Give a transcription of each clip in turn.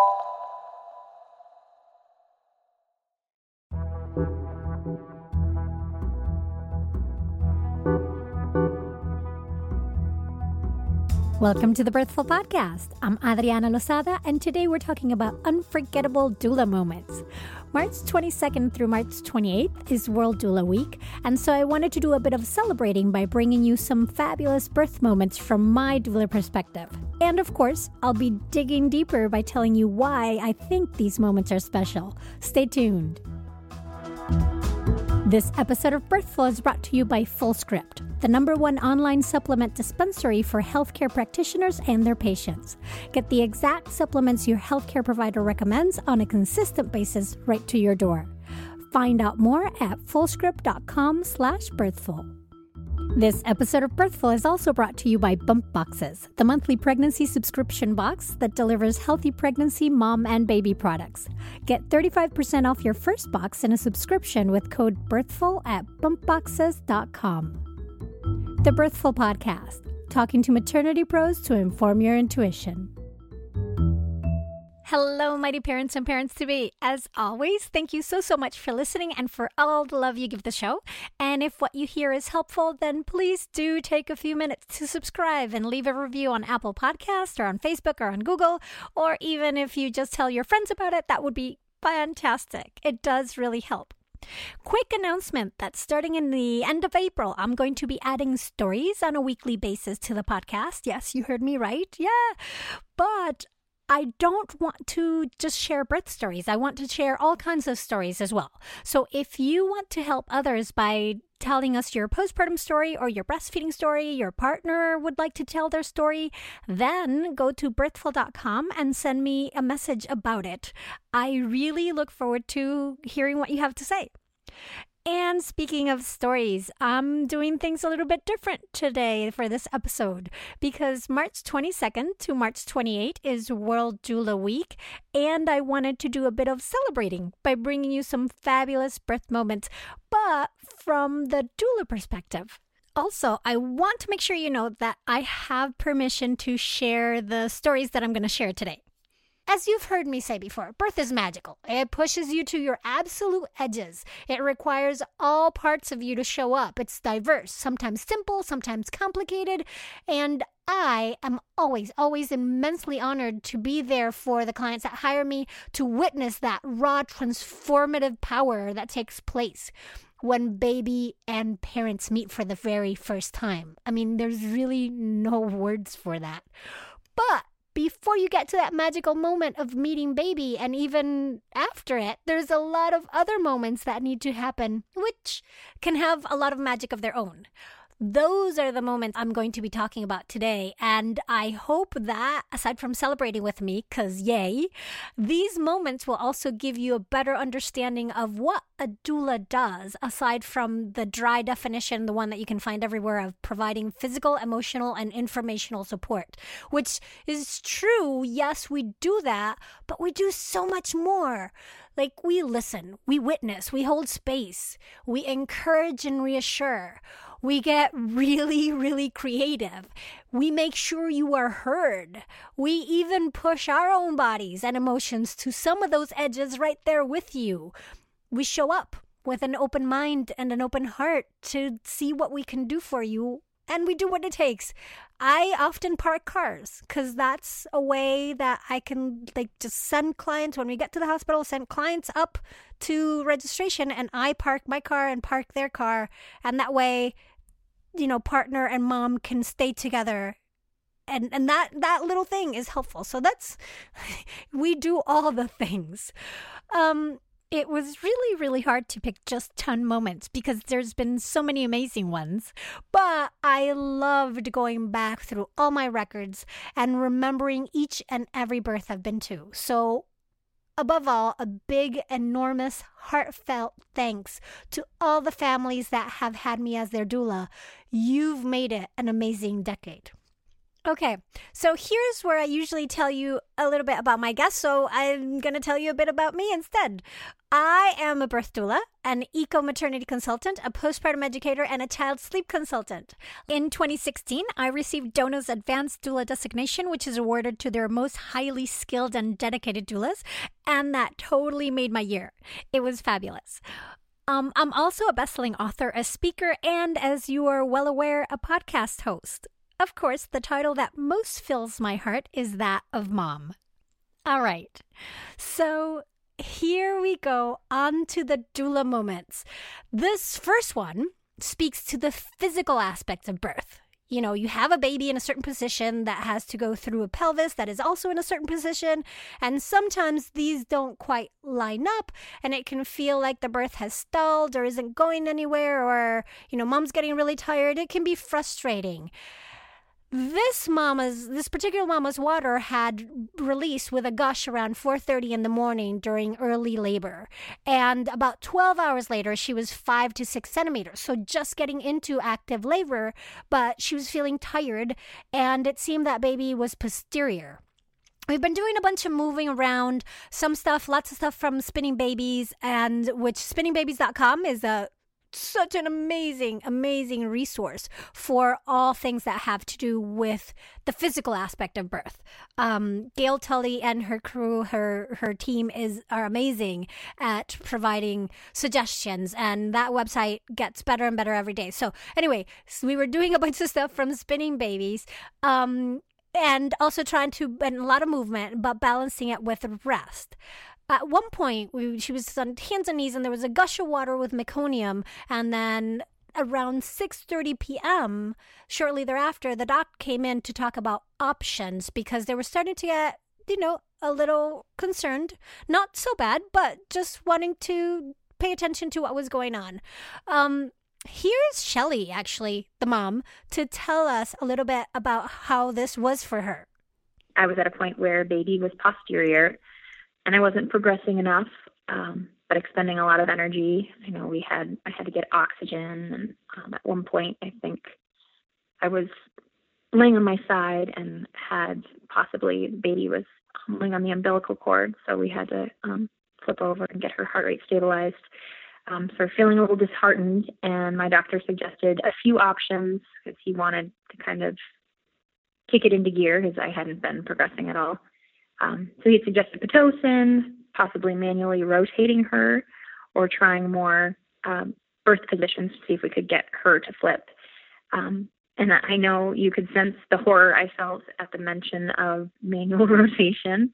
you Welcome to the Birthful Podcast. I'm Adriana Lozada, and today we're talking about unforgettable doula moments. March 22nd through March 28th is World Doula Week, and so I wanted to do a bit of celebrating by bringing you some fabulous birth moments from my doula perspective. And of course, I'll be digging deeper by telling you why I think these moments are special. Stay tuned. This episode of Birthful is brought to you by Fullscript the number one online supplement dispensary for healthcare practitioners and their patients. Get the exact supplements your healthcare provider recommends on a consistent basis right to your door. Find out more at fullscript.com slash birthful. This episode of Birthful is also brought to you by Bump Boxes, the monthly pregnancy subscription box that delivers healthy pregnancy, mom, and baby products. Get 35% off your first box in a subscription with code BIRTHFUL at bumpboxes.com. The Birthful Podcast, talking to maternity pros to inform your intuition. Hello, mighty parents and parents to be. As always, thank you so, so much for listening and for all the love you give the show. And if what you hear is helpful, then please do take a few minutes to subscribe and leave a review on Apple Podcast or on Facebook or on Google. Or even if you just tell your friends about it, that would be fantastic. It does really help. Quick announcement that starting in the end of April, I'm going to be adding stories on a weekly basis to the podcast. Yes, you heard me right. Yeah. But I don't want to just share birth stories. I want to share all kinds of stories as well. So if you want to help others by telling us your postpartum story or your breastfeeding story, your partner would like to tell their story, then go to birthful.com and send me a message about it. I really look forward to hearing what you have to say. And speaking of stories, I'm doing things a little bit different today for this episode because March 22nd to March 28th is World Doula Week, and I wanted to do a bit of celebrating by bringing you some fabulous birth moments, but from the doula perspective. Also, I want to make sure you know that I have permission to share the stories that I'm going to share today. As you've heard me say before, birth is magical. It pushes you to your absolute edges. It requires all parts of you to show up. It's diverse, sometimes simple, sometimes complicated, and I am always, always immensely honored to be there for the clients that hire me to witness that raw, transformative power that takes place when baby and parents meet for the very first time. I mean, there's really no words for that. But before you get to that magical moment of meeting baby and even after it, there's a lot of other moments that need to happen, which can have a lot of magic of their own. Those are the moments I'm going to be talking about today. And I hope that, aside from celebrating with me, because yay, these moments will also give you a better understanding of what a doula does, aside from the dry definition, the one that you can find everywhere of providing physical, emotional, and informational support, which is true. Yes, we do that, but we do so much more. Like we listen, we witness, we hold space, we encourage and reassure. We get really, really creative. We make sure you are heard. We even push our own bodies and emotions to some of those edges right there with you. We show up with an open mind and an open heart to see what we can do for you and we do what it takes. I often park cars because that's a way that I can like just send clients when we get to the hospital, send clients up to registration, and I park my car and park their car, and that way, you know, partner and mom can stay together. And, and that, that little thing is helpful. So that's, we do all the things. Um, it was really, really hard to pick just 10 moments because there's been so many amazing ones. But I loved going back through all my records and remembering each and every birth I've been to. So, above all, a big, enormous, heartfelt thanks to all the families that have had me as their doula. You've made it an amazing decade. Okay, so here's where I usually tell you a little bit about my guest, so I'm going to tell you a bit about me instead. I am a birth doula, an eco maternity consultant, a postpartum educator, and a child sleep consultant. In 2016, I received DONA's Advanced Doula designation, which is awarded to their most highly skilled and dedicated doulas, and that totally made my year. It was fabulous. Um, I'm also a best-selling author, a speaker, and as you are well aware, a podcast host. Of course, the title that most fills my heart is that of mom. All right. So here we go on to the doula moments. This first one speaks to the physical aspects of birth. You know, you have a baby in a certain position that has to go through a pelvis that is also in a certain position. And sometimes these don't quite line up, and it can feel like the birth has stalled or isn't going anywhere, or, you know, mom's getting really tired. It can be frustrating this mama's this particular mama's water had released with a gush around 4:30 in the morning during early labor. And about 12 hours later she was 5 to 6 centimeters. So just getting into active labor but she was feeling tired and it seemed that baby was posterior. We've been doing a bunch of moving around, some stuff, lots of stuff from Spinning Babies, and which spinningbabies.com is a such an amazing, amazing resource for all things that have to do with the physical aspect of birth. Um, Gail Tully and her crew, her her team is are amazing at providing suggestions, and that website gets better and better every day. So anyway, so we were doing a bunch of stuff from spinning babies. Um, and also trying to and a lot of movement but balancing it with rest at one point we, she was on hands and knees and there was a gush of water with meconium. And then around 6:30 p.m. shortly thereafter the doc came in to talk about options because they were starting to get you know a little concerned. Not so bad but just wanting to pay attention to what was going on. Um here's Shelly actually the mom to tell us a little bit about how this was for her. I was at a point where baby was posterior and I wasn't progressing enough, um, but expending a lot of energy. You know, we had I had to get oxygen, and um, at one point, I think I was laying on my side and had possibly the baby was laying on the umbilical cord, so we had to um, flip over and get her heart rate stabilized. Um, so feeling a little disheartened, and my doctor suggested a few options because he wanted to kind of kick it into gear because I hadn't been progressing at all. Um, so he suggested Pitocin, possibly manually rotating her, or trying more um, birth positions to see if we could get her to flip. Um, and I know you could sense the horror I felt at the mention of manual rotation,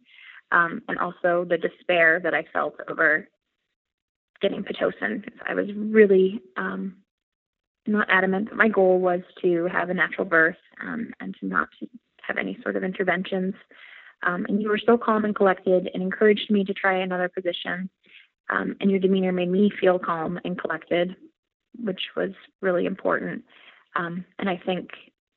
um, and also the despair that I felt over getting Pitocin. I was really um, not adamant. My goal was to have a natural birth um, and to not have any sort of interventions. Um, and you were so calm and collected and encouraged me to try another position. Um, and your demeanor made me feel calm and collected, which was really important. Um, and I think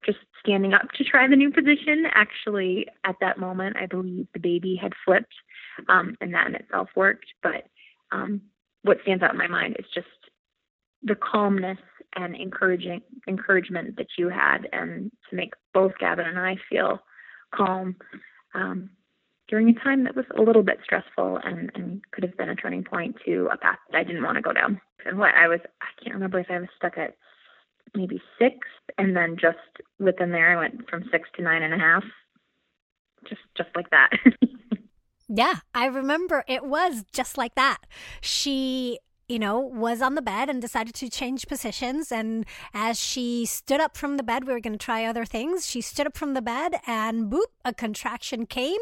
just standing up to try the new position, actually, at that moment, I believe the baby had flipped, um, and that in itself worked. But um, what stands out in my mind is just the calmness and encouraging encouragement that you had, and to make both Gavin and I feel calm um, during a time that was a little bit stressful and, and could have been a turning point to a path that I didn't want to go down. And what I was, I can't remember if I was stuck at maybe six, and then just within there, I went from six to nine and a half, just just like that. yeah, I remember it was just like that. She you know, was on the bed and decided to change positions. And as she stood up from the bed, we were going to try other things. She stood up from the bed and boop, a contraction came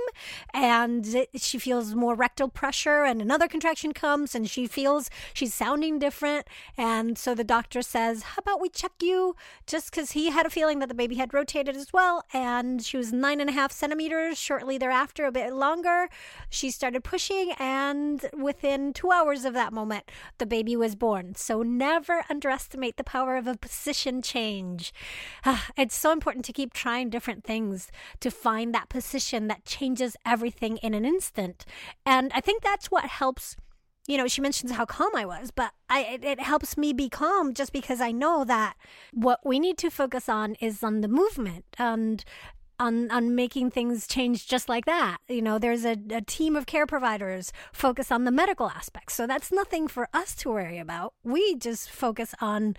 and she feels more rectal pressure and another contraction comes and she feels she's sounding different. And so the doctor says, How about we check you? Just because he had a feeling that the baby had rotated as well. And she was nine and a half centimeters shortly thereafter, a bit longer. She started pushing, and within two hours of that moment, the baby was born. So never underestimate the power of a position change. Ah, it's so important to keep trying different things to find that position that changes everything in an instant. And I think that's what helps you know, she mentions how calm I was, but I it, it, helps me be calm just because I know that what we need to focus on is on the movement and on on making things change just like that. You know, there's a, a team of care providers focus on the medical aspects. So that's nothing for us to worry about. We just focus on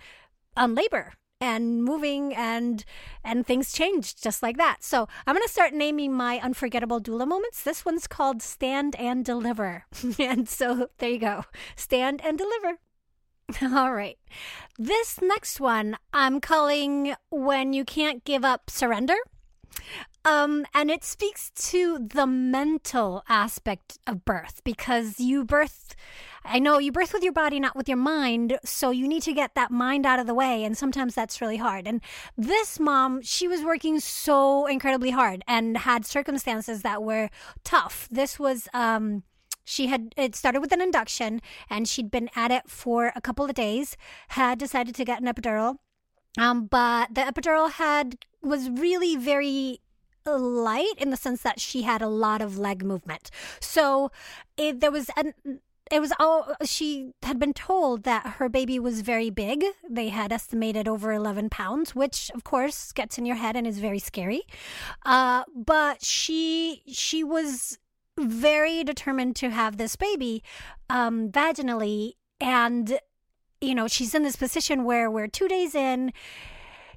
on labor and moving and and things changed just like that. So I'm gonna start naming my unforgettable doula moments. This one's called Stand and Deliver. and so there you go. Stand and deliver. All right. This next one I'm calling When You Can't Give Up Surrender. Um, and it speaks to the mental aspect of birth because you birth, I know you birth with your body, not with your mind. So you need to get that mind out of the way. And sometimes that's really hard. And this mom, she was working so incredibly hard and had circumstances that were tough. This was, um, she had it started with an induction and she'd been at it for a couple of days had decided to get an epidural um, but the epidural had was really very light in the sense that she had a lot of leg movement. So it, there was an it was all she had been told that her baby was very big. They had estimated over 11 pounds, which of course gets in your head and is very scary. Uh, but she she was very determined to have this baby um, vaginally, and you know she's in this position where we're two days in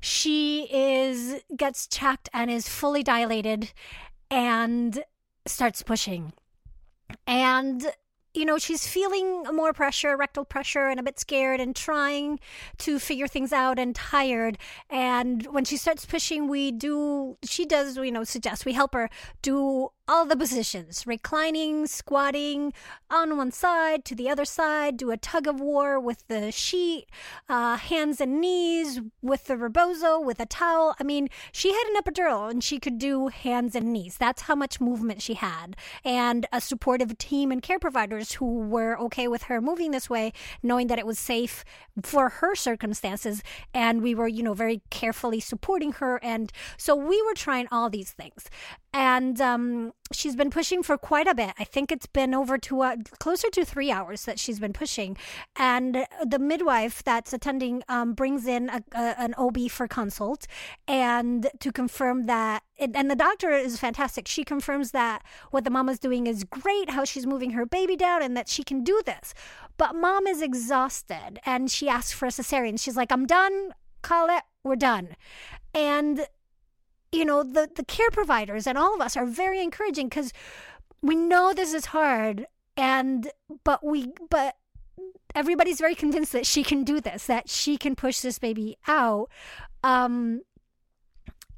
she is gets checked and is fully dilated and starts pushing. And you know, she's feeling more pressure, rectal pressure, and a bit scared and trying to figure things out and tired. And when she starts pushing, we do, she does, you know, suggest we help her do all the positions reclining, squatting on one side to the other side, do a tug of war with the sheet, uh, hands and knees with the rebozo, with a towel. I mean, she had an epidural and she could do hands and knees. That's how much movement she had. And a supportive team and care providers who were okay with her moving this way, knowing that it was safe for her circumstances. And we were, you know, very carefully supporting her. And so we were trying all these things and um, she's been pushing for quite a bit. I think it's been over to uh, closer to three hours that she's been pushing. And the midwife that's attending um, brings in a, a, an OB for consult and to confirm that. It, and the doctor is fantastic. She confirms that what the mama's doing is great, how she's moving her baby down, and that she can do this. But mom is exhausted and she asks for a cesarean. She's like, I'm done. Call it. We're done. And you know, the, the care providers and all of us are very encouraging because we know this is hard and but we but everybody's very convinced that she can do this that she can push this baby out um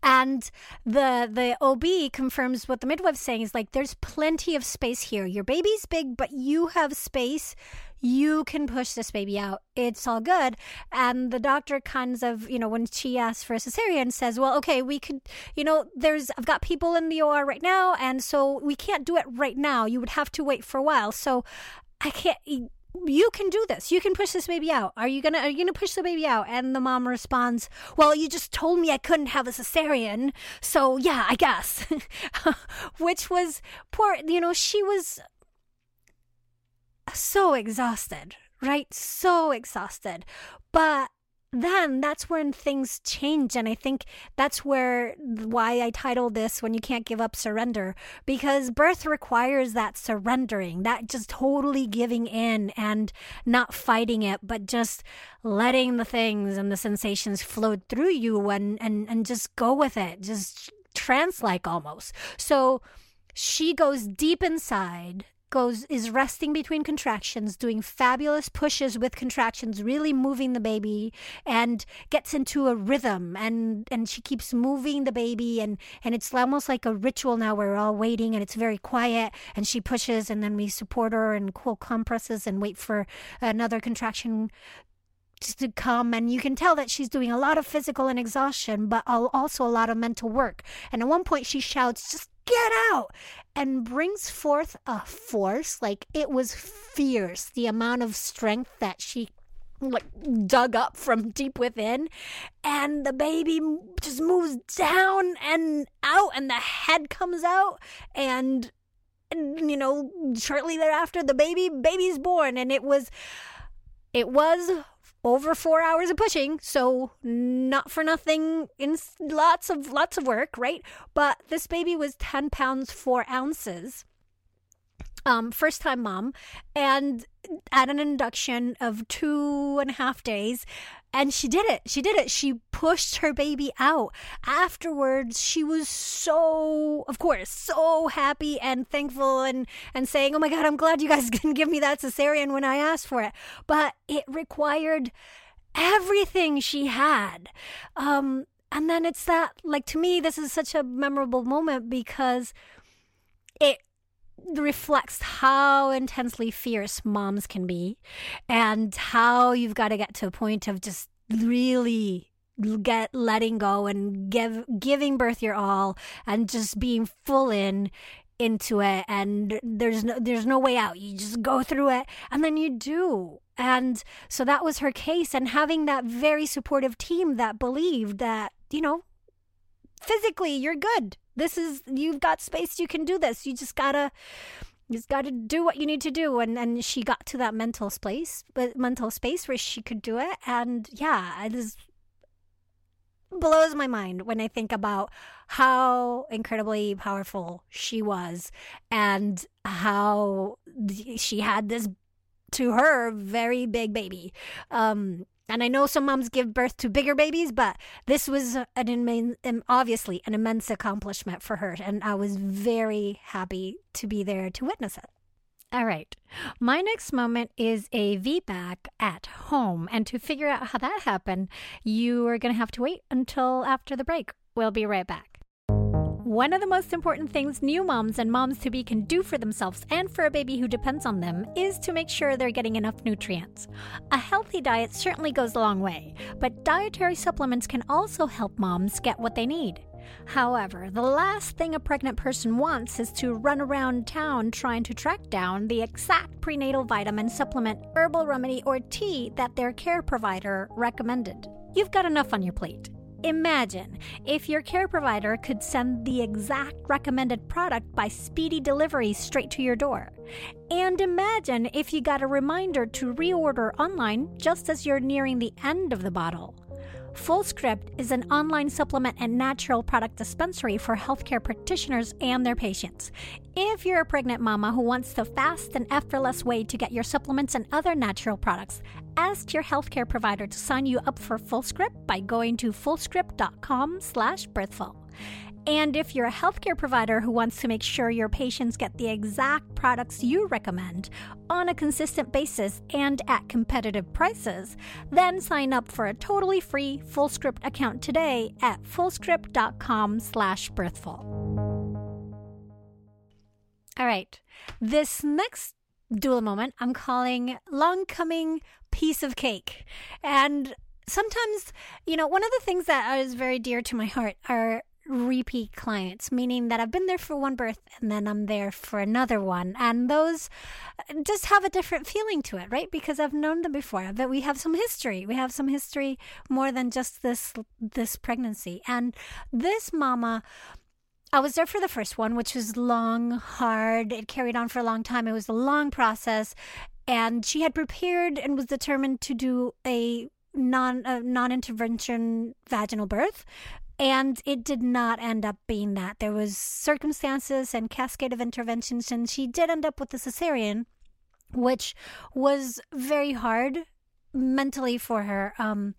and the the OB confirms what the midwife's saying is like there's plenty of space here. Your baby's big, but you have space you can push this baby out. It's all good. And the doctor kinds of, you know, when she asks for a cesarean, says, well, okay, we could, you know, there's, I've got people in the OR right now. And so we can't do it right now. You would have to wait for a while. So I can't, you can do this. You can push this baby out. Are you gonna are you gonna push the baby out? And the mom responds, Well, you just told me I couldn't have a cesarean, so yeah, I guess. Which was poor you know, she was so exhausted, right? So exhausted. But then that's when things change. And I think that's where why I titled this When You Can't Give Up Surrender, because birth requires that surrendering, that just totally giving in and not fighting it, but just letting the things and the sensations flow through you and, and, and just go with it, just trance like almost. So she goes deep inside goes is resting between contractions, doing fabulous pushes with contractions, really moving the baby, and gets into a rhythm. And and she keeps moving the baby, and and it's almost like a ritual now. Where we're all waiting, and it's very quiet. And she pushes, and then we support her and cool compresses, and wait for another contraction to come and you can tell that she's doing a lot of physical and exhaustion but also a lot of mental work and at one point she shouts just get out and brings forth a force like it was fierce the amount of strength that she like dug up from deep within. And the baby just moves down and out and the head comes out and, you know shortly thereafter the baby baby's born. And it was it was over four hours of pushing, so not for nothing in lots of lots of work, right? But this baby was 10 pounds, four ounces. Um, first time mom, and at an induction of two and a half days, and she did it. She did it. She pushed her baby out. Afterwards, she was so, of course, so happy and thankful and, and saying, Oh my God, I'm glad you guys didn't give me that cesarean when I asked for it. But it required everything she had. Um, and then it's that, like, to me, this is such a memorable moment because reflects how intensely fierce moms can be and how you've got to get to a point of just really get letting go and give giving birth your all and just being full in into it and there's no there's no way out. You just go through it and then you do. And so that was her case and having that very supportive team that believed that you know physically you're good this is you've got space you can do this. You just gotta you just gotta do what you need to do. And and she got to that mental space but mental space where she could do it. And yeah it is blows my mind when I think about how incredibly powerful she was and how she had this to her very big baby. Um, and I know some moms give birth to bigger babies, but this was an obviously an immense accomplishment for her. And I was very happy to be there to witness it. All right. My next moment is a VBAC at home. And to figure out how that happened, you are going to have to wait until after the break. We'll be right back. One of the most important things new moms and moms to be can do for themselves and for a baby who depends on them is to make sure they're getting enough nutrients. A healthy diet certainly goes a long way, but dietary supplements can also help moms get what they need. However, the last thing a pregnant person wants is to run around town trying to track down the exact prenatal vitamin, supplement, herbal remedy, or tea that their care provider recommended. You've got enough on your plate. Imagine if your care provider could send the exact recommended product by speedy delivery straight to your door. And imagine if you got a reminder to reorder online just as you're nearing the end of the bottle. FullScript is an online supplement and natural product dispensary for healthcare practitioners and their patients. If you're a pregnant mama who wants the fast and effortless way to get your supplements and other natural products, ask your healthcare provider to sign you up for FullScript by going to fullscript.com/birthful. And if you're a healthcare provider who wants to make sure your patients get the exact products you recommend on a consistent basis and at competitive prices, then sign up for a totally free FullScript account today at fullscript.com/birthful. All right. This next doula moment I'm calling long coming piece of cake. And sometimes, you know, one of the things that is very dear to my heart are repeat clients, meaning that I've been there for one birth and then I'm there for another one. And those uh, just have a different feeling to it, right? Because I've known them before, but we have some history. We have some history more than just this this pregnancy. And this mama I was there for the first one, which was long, hard. It carried on for a long time. It was a long process. And she had prepared and was determined to do a non non intervention vaginal birth and it did not end up being that. There was circumstances and cascade of interventions, and she did end up with a cesarean, which was very hard mentally for her. Um,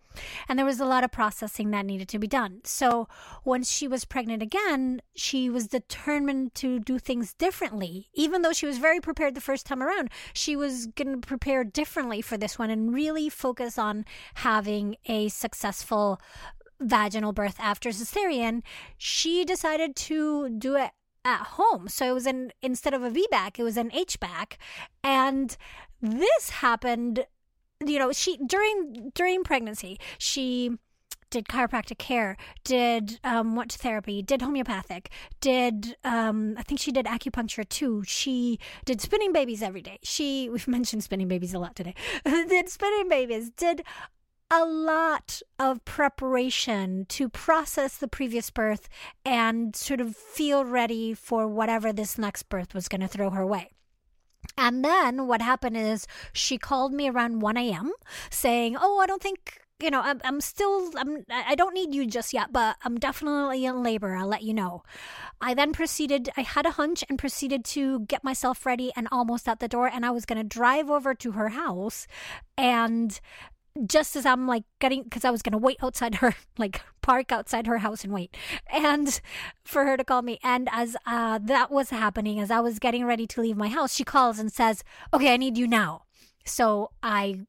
and there was a lot of processing that needed to be done. So once she was pregnant again, she was determined to do things differently. Even though she was very prepared the first time around, she was going to prepare differently for this one and really focus on having a successful vaginal birth after cesarean, she decided to do it at home. So it was an instead of a VBAC, it was an HBAC, and this happened. You know, she during during pregnancy, she did chiropractic care, did um, went to therapy, did homeopathic, did um, I think she did acupuncture too. She did spinning babies every day. She we've mentioned spinning babies a lot today. did spinning babies, did a lot of preparation to process the previous birth and sort of feel ready for whatever this next birth was going to throw her way. And then what happened is she called me around 1 a.m. saying, Oh, I don't think you know, I'm, I'm still, I'm, I don't need you just yet, but I'm definitely in labor. I'll let you know. I then proceeded, I had a hunch and proceeded to get myself ready and almost at the door. And I was going to drive over to her house. And just as I'm like getting, because I was going to wait outside her, like park outside her house and wait, and for her to call me. And as uh, that was happening, as I was getting ready to leave my house, she calls and says, Okay, I need you now. So I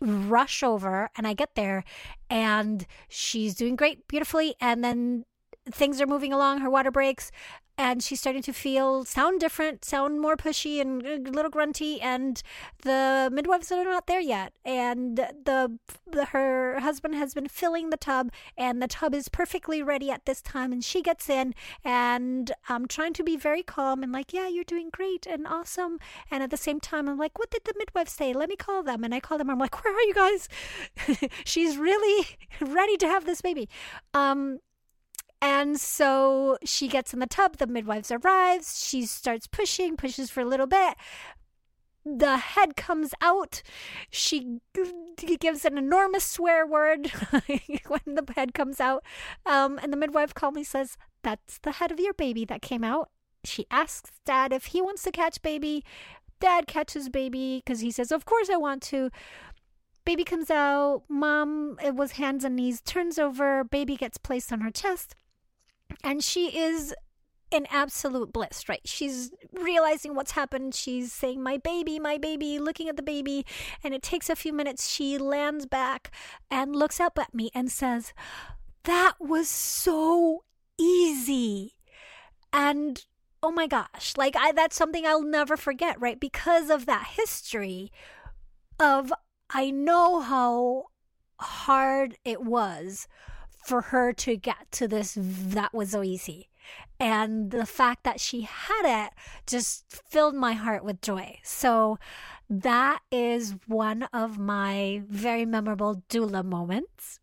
rush over and I get there and she's doing great, beautifully. And then things are moving along. Her water breaks and she's starting to feel sound different, sound more pushy and a little grunty, and the midwives are not there yet. And the, the her husband has been filling the tub, and the tub is perfectly ready at this time. And she gets in, and I'm trying to be very calm and like, yeah, you're doing great and awesome. And at the same time, I'm like, what did the midwife say? Let me call them. And I call them. I'm like, where are you guys? she's really ready to have this baby. Um, and so she gets in the tub, the midwives arrives, she starts pushing, pushes for a little bit. The head comes out. She gives an enormous swear word when the head comes out. Um, and the midwife calmly says, That's the head of your baby that came out. She asks dad if he wants to catch baby. Dad catches baby because he says, Of course I want to. Baby comes out. Mom, it was hands and knees, turns over. Baby gets placed on her chest and she is in absolute bliss, right? She's realizing what's happened. She's saying, My baby, my baby, looking at the baby. And it takes a few minutes. She lands back and looks up at me and says, That was so easy. And oh my gosh, like I that's something I'll never forget, right? Because of that history of I know how hard it was for her to get to this that was so easy and the fact that she had it just filled my heart with joy so that is one of my very memorable doula moments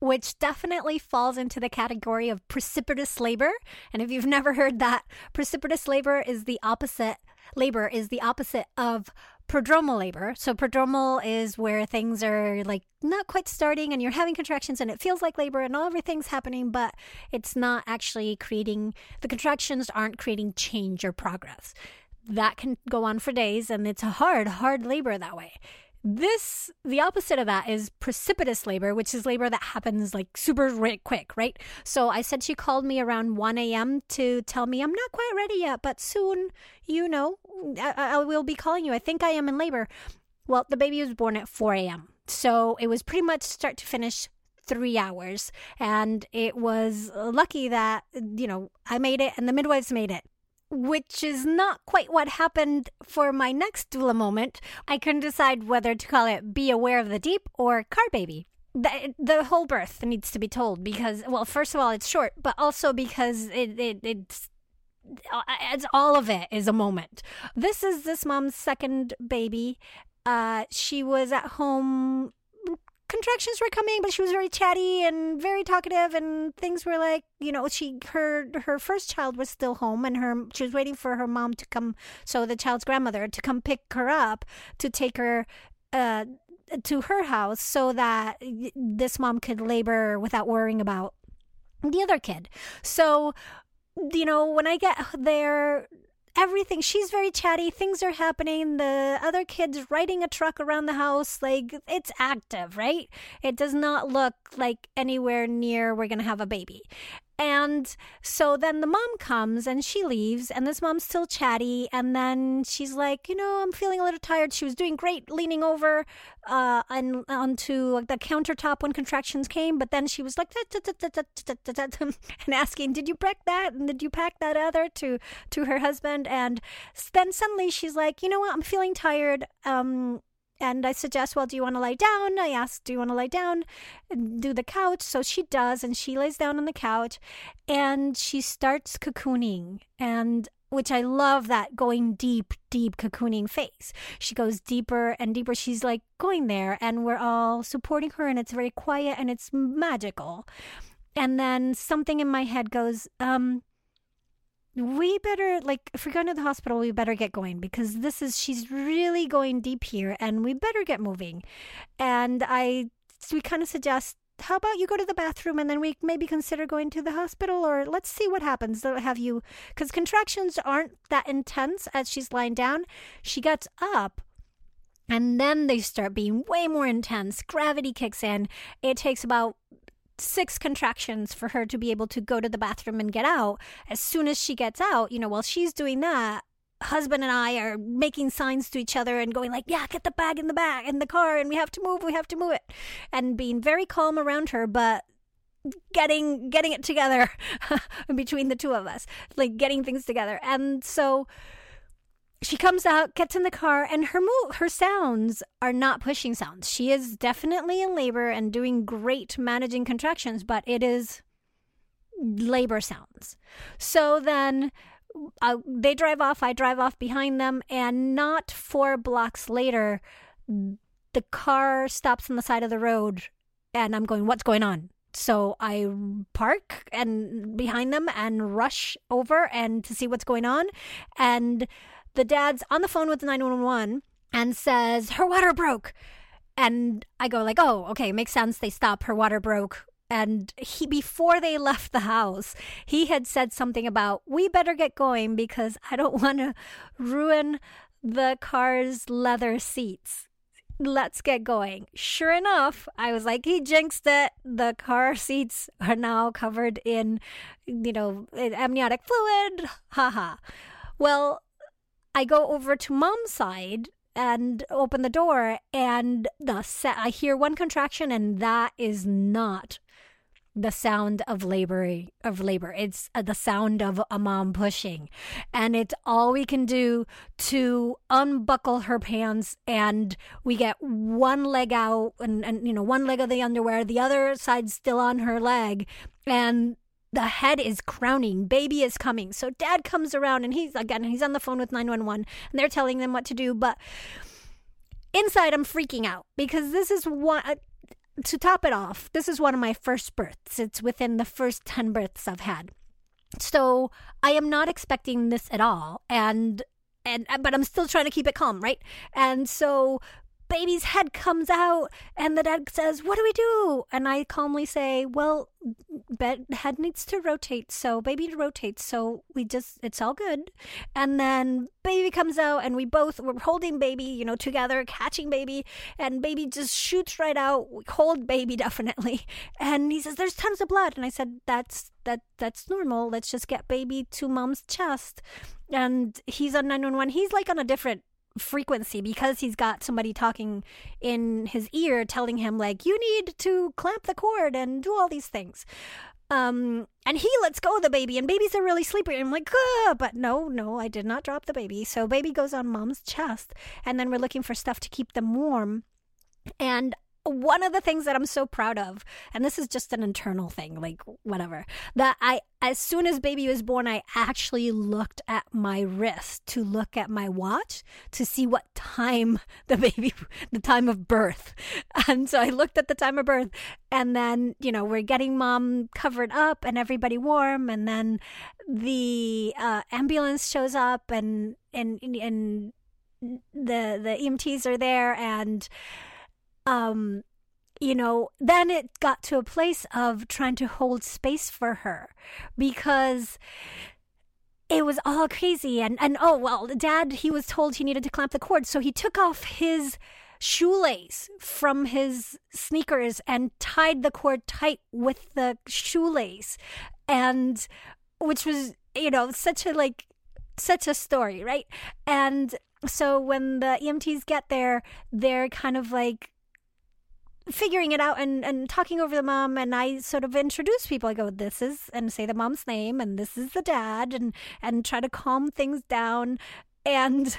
which definitely falls into the category of precipitous labor. And if you've never heard that, precipitous labor is the opposite, labor is the opposite of prodromal labor. So prodromal is where things are like not quite starting and you're having contractions and it feels like labor and everything's happening, but it's not actually creating the contractions aren't creating change or progress. That can go on for days and it's a hard, hard labor that way. This, the opposite of that is precipitous labor, which is labor that happens like super quick, right? So I said she called me around 1 a.m. to tell me I'm not quite ready yet, but soon, you know, I, I will be calling you. I think I am in labor. Well, the baby was born at 4 a.m. So it was pretty much start to finish three hours. And it was lucky that, you know, I made it and the midwives made it which is not quite what happened for my next doula moment. I couldn't decide whether to call it Be Aware of the Deep or Car Baby. The, the whole birth needs to be told because, well, first of all, it's short, but also because it, it it's it's all of it is a moment. This is this mom's second baby. Uh, she was at home contractions were coming, but she was very chatty and very talkative, and things were like, you know, she her her first child was still home, and her she was waiting for her mom to come, so the child's grandmother to come pick her up to take her. Uh, to her house so that this mom could labor without worrying about the other kid. So, you know, when I get there, everything. She's very chatty. Things are happening. The other kid's riding a truck around the house. Like it's active, right? It does not look like anywhere near we're going to have a baby. And so then the mom comes and she leaves, and this mom's still chatty. And then she's like, you know, I'm feeling a little tired. She was doing great, leaning over uh, and onto the countertop when contractions came. But then she was like, and asking, "Did you pack that? And did you pack that other?" to to her husband. And then suddenly she's like, you know what? I'm feeling tired. Um, and I suggest, well, do you want to lie down? I ask, do you want to lie down? Do the couch. So she does, and she lays down on the couch and she starts cocooning. And which I love that going deep, deep cocooning phase. She goes deeper and deeper. She's like going there, and we're all supporting her, and it's very quiet and it's magical. And then something in my head goes, um, we better like if we're going to the hospital we better get going because this is she's really going deep here and we better get moving. And i so we kind of suggest how about you go to the bathroom and then we maybe consider going to the hospital or let's see what happens. Have you because contractions aren't that intense as she's lying down. She gets up and then they start being way more intense. Gravity kicks in. It takes about six contractions for her to be able to go to the bathroom and get out. As soon as she gets out, you know, while she's doing that, husband and I are making signs to each other and going like, "Yeah, get the bag in the bag in the car and we have to move, we have to move it." And being very calm around her, but getting getting it together between the two of us, like getting things together. And so she comes out, gets in the car, and her mo- her sounds are not pushing sounds. She is definitely in labor and doing great managing contractions, but it is labor sounds. So then uh, they drive off. I drive off behind them, and not four blocks later, the car stops on the side of the road, and I'm going, "What's going on?" So I park and behind them and rush over and to see what's going on, and the dad's on the phone with 911 and says her water broke. And i go like oh okay makes sense. They stop. Her water broke. And he before they left the house he had said something about we better get going because i don't want to ruin the car's leather seats. Let's get going. Sure enough i was like he jinxed it. The car seats are now covered in you know amniotic fluid. Haha well I go over to mom's side and open the door and the sa- I hear one contraction and that is not the sound of labor of labor. It's uh, the sound of a mom pushing. And it's all we can do to unbuckle her pants and we get one leg out and, and you know one leg of the underwear the other side still on her leg and the head is crowning baby is coming. So dad comes around and he's again he's on the phone with 911 and they're telling them what to do but inside i'm freaking out because this is one uh, to top it off this is one of my first births. It's within the first 10 births i've had. So i am not expecting this at all and and but i'm still trying to keep it calm right? And so baby's head comes out and the dad says what do we do? And i calmly say well bed head needs to rotate so baby rotates so we just it's all good. And then baby comes out and we both we're holding baby you know together catching baby and baby just shoots right out. We hold baby definitely. And he says there's tons of blood. And i said that's that that's normal. Let's just get baby to mom's chest. And he's on 911 he's like on a different frequency because he's got somebody talking in his ear telling him like you need to clamp the cord and do all these things. Um and he lets go of the baby and babies are really sleepy. And i'm like ah, but no no i did not drop the baby. So baby goes on mom's chest and then we're looking for stuff to keep them warm. And one of the things that I'm so proud of, and this is just an internal thing, like whatever, that I, as soon as baby was born, I actually looked at my wrist to look at my watch to see what time the baby, the time of birth. And so I looked at the time of birth, and then, you know, we're getting mom covered up and everybody warm, and then the uh, ambulance shows up, and, and, and, the the EMTs are there and um, you know, then it got to a place of trying to hold space for her because it was all crazy. And, and oh, well, dad, he was told he needed to clamp the cord. So he took off his shoelace from his sneakers and tied the cord tight with the shoelace. And which was, you know, such a like, such a story, right? And so when the EMTs get there, they're kind of like, figuring it out and, and talking over the mom and I sort of introduce people. I go, this is and say the mom's name and this is the dad and and try to calm things down. And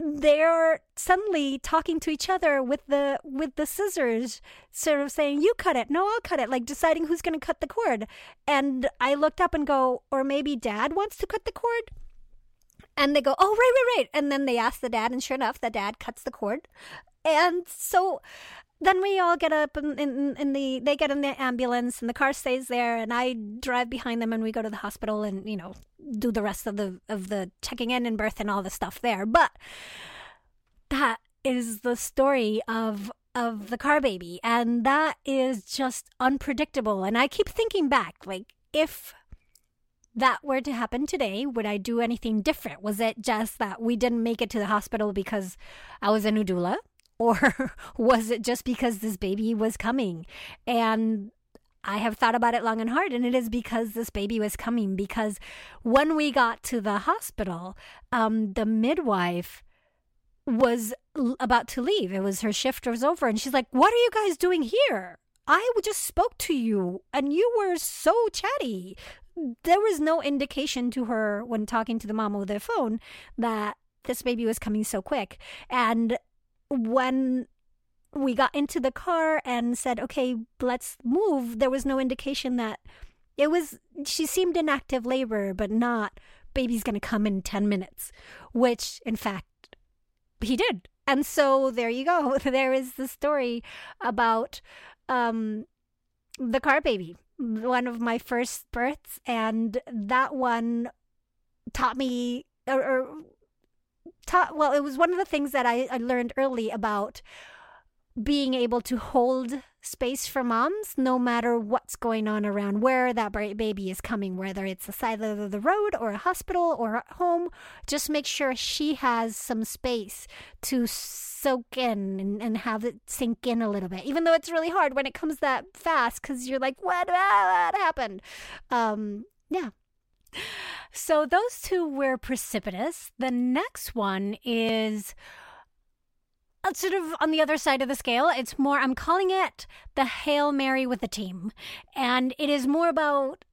they're suddenly talking to each other with the with the scissors sort of saying you cut it. No i'll cut it like deciding who's going to cut the cord. And i looked up and go or maybe dad wants to cut the cord? And they go oh right right right. And then they ask the dad and sure enough the dad cuts the cord. And so then we all get up in, in, in, the they get in the ambulance and the car stays there and i drive behind them and we go to the hospital and you know do the rest of the of the checking in and birth and all the stuff there but that is the story of of the car baby and that is just unpredictable and i keep thinking back like if that were to happen today, would I do anything different? Was it just that we didn't make it to the hospital because I was a new doula? Or was it just because this baby was coming? And I have thought about it long and hard, and it is because this baby was coming. Because when we got to the hospital, um, the midwife was about to leave. It was her shift was over, and she's like, "What are you guys doing here? I just spoke to you, and you were so chatty." There was no indication to her when talking to the mom over the phone that this baby was coming so quick, and when we got into the car and said, okay, let's move, there was no indication that it was, she seemed in active labor, but not baby's going to come in 10 minutes, which in fact he did. And so there you go. There is the story about um, the car baby, one of my first births. And that one taught me, or, or well, it was one of the things that I, I learned early about being able to hold space for moms no matter what's going on around where that baby is coming, whether it's the side of the road or a hospital or at home. Just make sure she has some space to soak in and, and have it sink in a little bit, even though it's really hard when it comes that fast because you're like, what, what happened? Um, yeah, so those two were precipitous. The next one is uh, sort of on the other side of the scale. It's more, I'm calling it the Hail Mary with the team. And it is more about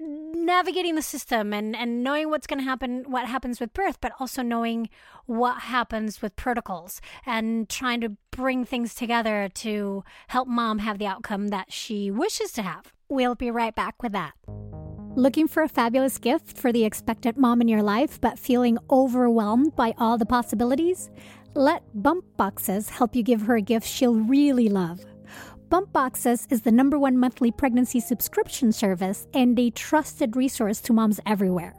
navigating the system and, and knowing what's going to happen, what happens with birth, but also knowing what happens with protocols and trying to bring things together to help mom have the outcome that she wishes to have. We'll be right back with that. Looking for a fabulous gift for the expectant mom in your life, but feeling overwhelmed by all the possibilities? Let Bump Boxes help you give her a gift she'll really love. Bump Boxes is the number one monthly pregnancy subscription service and a trusted resource to moms everywhere.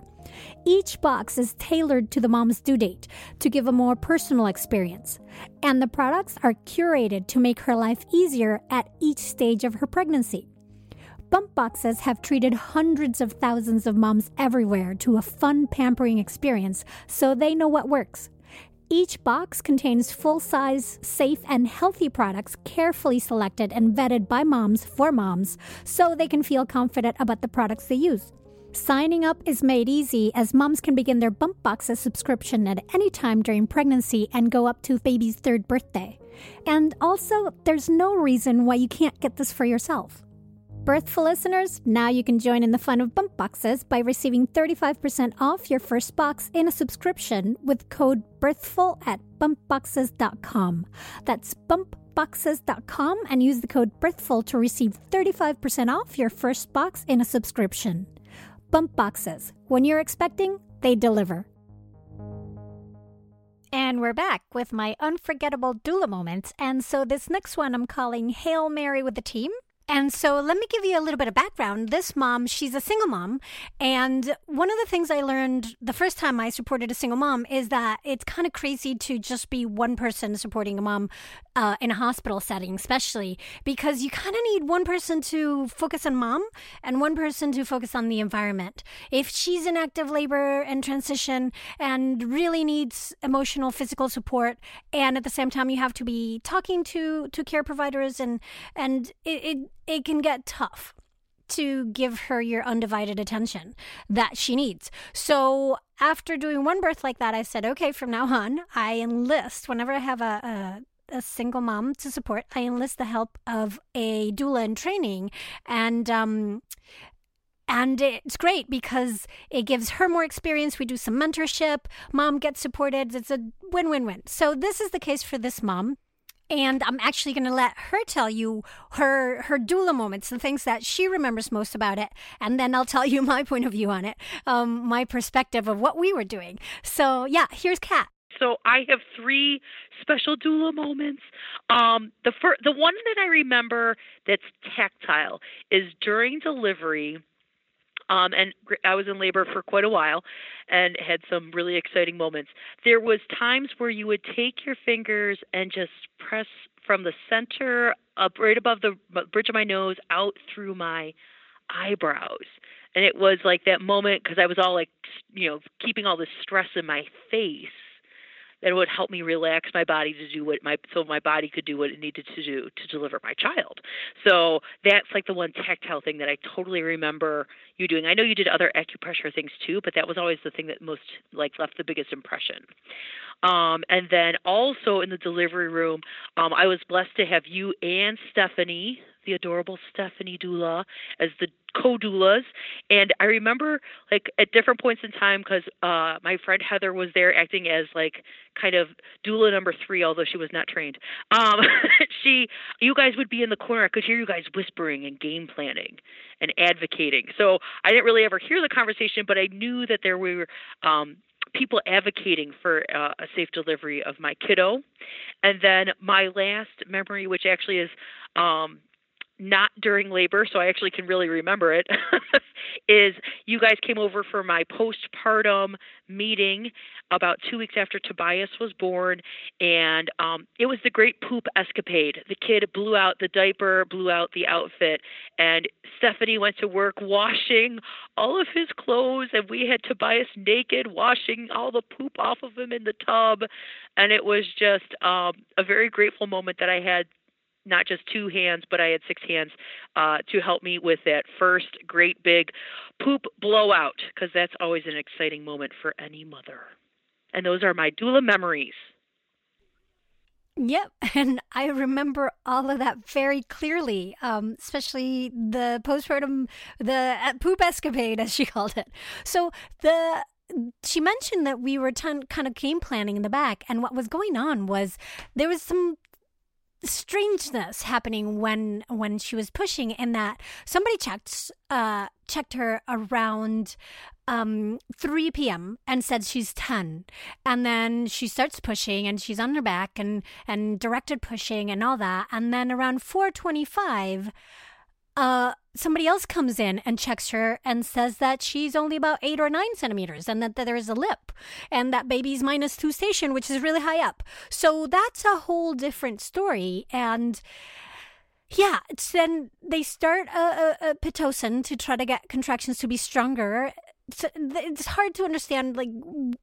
Each box is tailored to the mom's due date to give a more personal experience, and the products are curated to make her life easier at each stage of her pregnancy. Bump boxes have treated hundreds of thousands of moms everywhere to a fun, pampering experience, so they know what works. Each box contains full size, safe, and healthy products carefully selected and vetted by moms for moms so they can feel confident about the products they use. Signing up is made easy as moms can begin their Bump Boxes subscription at any time during pregnancy and go up to baby's third birthday. And also, there's no reason why you can't get this for yourself. Birthful listeners, now you can join in the fun of bump boxes by receiving 35% off your first box in a subscription with code BIRTHFUL at bumpboxes.com. That's bumpboxes.com and use the code BIRTHFUL to receive 35% off your first box in a subscription. Bump boxes. When you're expecting, they deliver. And we're back with my unforgettable doula moments. And so this next one I'm calling Hail Mary with the team. And so let me give you a little bit of background. This mom, she's a single mom. And one of the things I learned the first time I supported a single mom is that it's kind of crazy to just be one person supporting a mom uh, in a hospital setting, especially because you kind of need one person to focus on mom and one person to focus on the environment. If she's in active labor and transition and really needs emotional, physical support, and at the same time you have to be talking to to care providers and and it, it it can get tough to give her your undivided attention that she needs. So after doing one birth like that, I said, okay, from now on, I enlist whenever I have a, a, a single mom to support, I enlist the help of a doula in training. And, um, and it's great because it gives her more experience. We do some mentorship. Mom gets supported. It's a win win win. So, this is the case for this mom and I'm actually going to let her tell you her her doula moments, the things that she remembers most about it, and then I'll tell you my point of view on it, um, my perspective of what we were doing. So yeah, here's Kat. So I have three special doula moments. Um, the fir- the one that I remember that's tactile is during delivery. Um, and I was in labor for quite a while and had some really exciting moments. There was times where you would take your fingers and just press from the center up right above the bridge of my nose out through my eyebrows and it was like that moment because I was all like, you know, keeping all this stress in my face that would help me relax my body to do what my so my body could do what it needed to do to deliver my child. So that's like the one tactile thing that I totally remember you doing. I know you did other acupressure things too, but that was always the thing that most like left the biggest impression. Um, and then also in the delivery room, um, I was blessed to have you and Stephanie the adorable Stephanie Doula as the co-doulas. And i remember like at different points in time because uh my friend heather was there acting as like kind of doula number three although she was not trained. Um she you guys would be in the corner. I could hear you guys whispering and game planning and advocating. So i didn't really ever hear the conversation but i knew that there were um people advocating for uh, a safe delivery of my kiddo. And then my last memory which actually is um not during labor, so I actually can really remember it, is you guys came over for my postpartum meeting about two weeks after Tobias was born, and um, it was the great poop escapade. The kid blew out the diaper, blew out the outfit, and Stephanie went to work washing all of his clothes, and we had Tobias naked, washing all the poop off of him in the tub, and it was just um, a very grateful moment that I had not just two hands, but I had six hands uh, to help me with that first great big poop blowout, because that's always an exciting moment for any mother. And those are my doula memories. Yep, and I remember all of that very clearly, um, especially the postpartum, the uh, poop escapade, as she called it. So the she mentioned that we were ton, kind of game planning in the back, and what was going on was there was some strangeness happening when when she was pushing in that somebody checked uh checked her around um 3 p.m. and said she's 10 and then she starts pushing and she's on her back and and directed pushing and all that and then around 425 uh, somebody else comes in and checks her and says that she's only about eight or nine centimeters and that, that there is a lip and that baby's minus two station, which is really high up. So that's a whole different story. And yeah, then they start a, a, a Pitocin to try to get contractions to be stronger. it's hard to understand like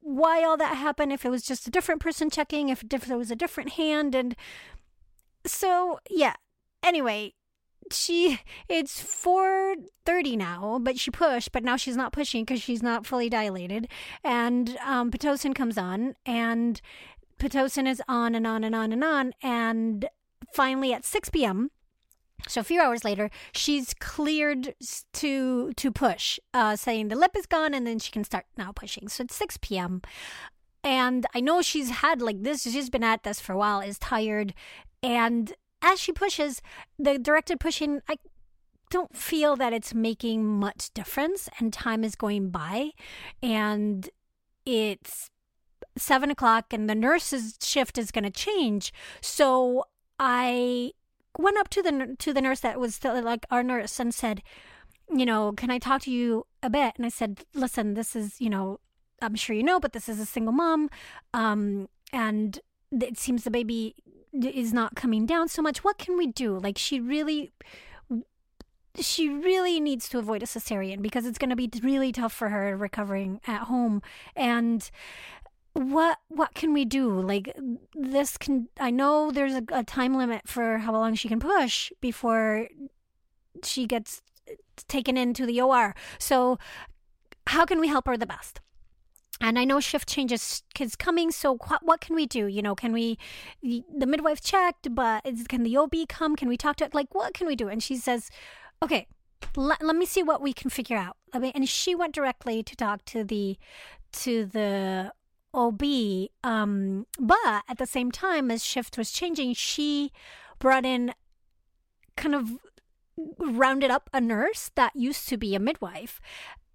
why all that happened if it was just a different person checking if there was a different hand and so yeah anyway she it's 4.30 now but she pushed but now she's not pushing because she's not fully dilated and um, pitocin comes on and pitocin is on and on and on and on and finally at 6 p.m so a few hours later, she's cleared to to push, uh, saying the lip is gone, and then she can start now pushing. So it's six p.m. And I know she's had like this; she's been at this for a while. Is tired, and as she pushes, the directed pushing, I don't feel that it's making much difference, and time is going by, and it's seven o'clock, and the nurse's shift is going to change. So I went up to the to the nurse that was still like our nurse and said, you know, can I talk to you a bit? And I said, listen, this is you know, I'm sure you know, but this is a single mom, um, and it seems the baby is not coming down so much. What can we do? Like she really she really needs to avoid a cesarean because it's going to be really tough for her recovering at home and what what can we do like this can i know there's a, a time limit for how long she can push before she gets uh, taken into the or so how can we help her the best and I know shift changes is coming. So what, what can we do? You know, can we, the midwife checked, but is, can the OB come? Can we talk to it? Like, what can we do? And she says, okay, let, let me see what we can figure out. And she went directly to talk to the, to the OB. Um, but at the same time, as shift was changing, she brought in kind of rounded up a nurse that used to be a midwife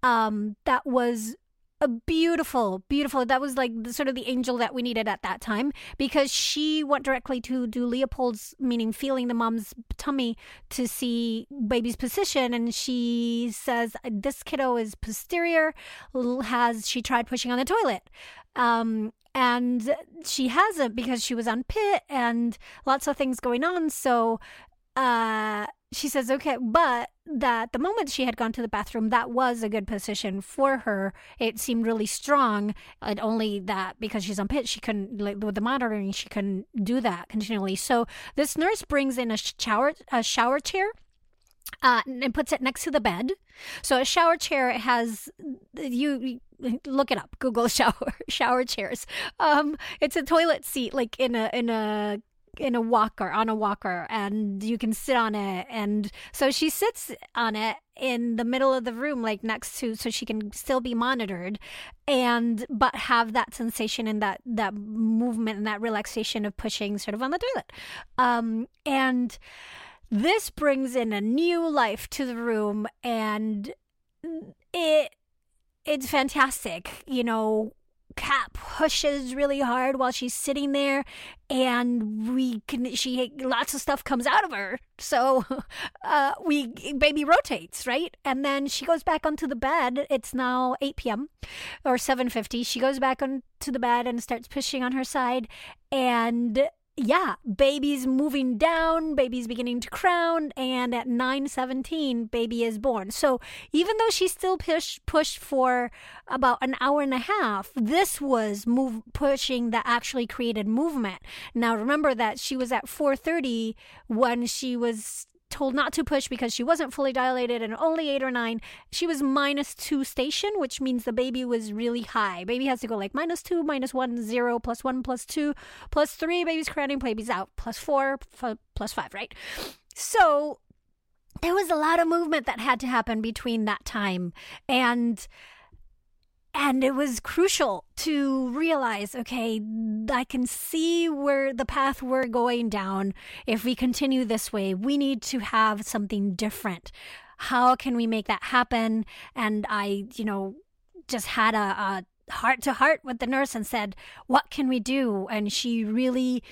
um, that was a beautiful, beautiful. That was like the, sort of the angel that we needed at that time because she went directly to do Leopold's, meaning feeling the mom's tummy to see baby's position, and she says this kiddo is posterior. Has she tried pushing on the toilet? Um, and she hasn't because she was on pit and lots of things going on. So, uh, she says, okay, but that the moment she had gone to the bathroom, that was a good position for her. It seemed really strong. And only that because she's on pit, she couldn't, like, with the monitoring, she couldn't do that continually. So this nurse brings in a shower, a shower chair. Uh, and puts it next to the bed. So a shower chair has you, look it up. Google shower shower chairs. Um, it's a toilet seat like in a in a in a walker on a walker and you can sit on it. And so she sits on it in the middle of the room like next to so she can still be monitored and but have that sensation and that that movement and that relaxation of pushing sort of on the toilet. Um and this brings in a new life to the room and it it's fantastic you know Cat pushes really hard while she's sitting there, and we can. She lots of stuff comes out of her, so uh, we baby rotates right, and then she goes back onto the bed. It's now eight p.m. or seven fifty. She goes back onto the bed and starts pushing on her side, and yeah, baby's moving down, baby's beginning to crown, and at 9:17, baby is born. So even though she still pushed for about an hour and a half, this was move pushing that actually created movement. Now remember that she was at 4:30 when she was told not to push because she wasn't fully dilated and only eight or nine. She was minus two station, which means the baby was really high. Baby has to go like minus two, minus one, zero, plus one, plus two, plus three. Baby's crowning, baby's out, plus four, f- plus five, right? So there was a lot of movement that had to happen between that time. And and it was crucial to realize okay, I can see where the path we're going down. If we continue this way, we need to have something different. How can we make that happen? And I, you know, just had a, a heart to heart with the nurse and said, What can we do? And she really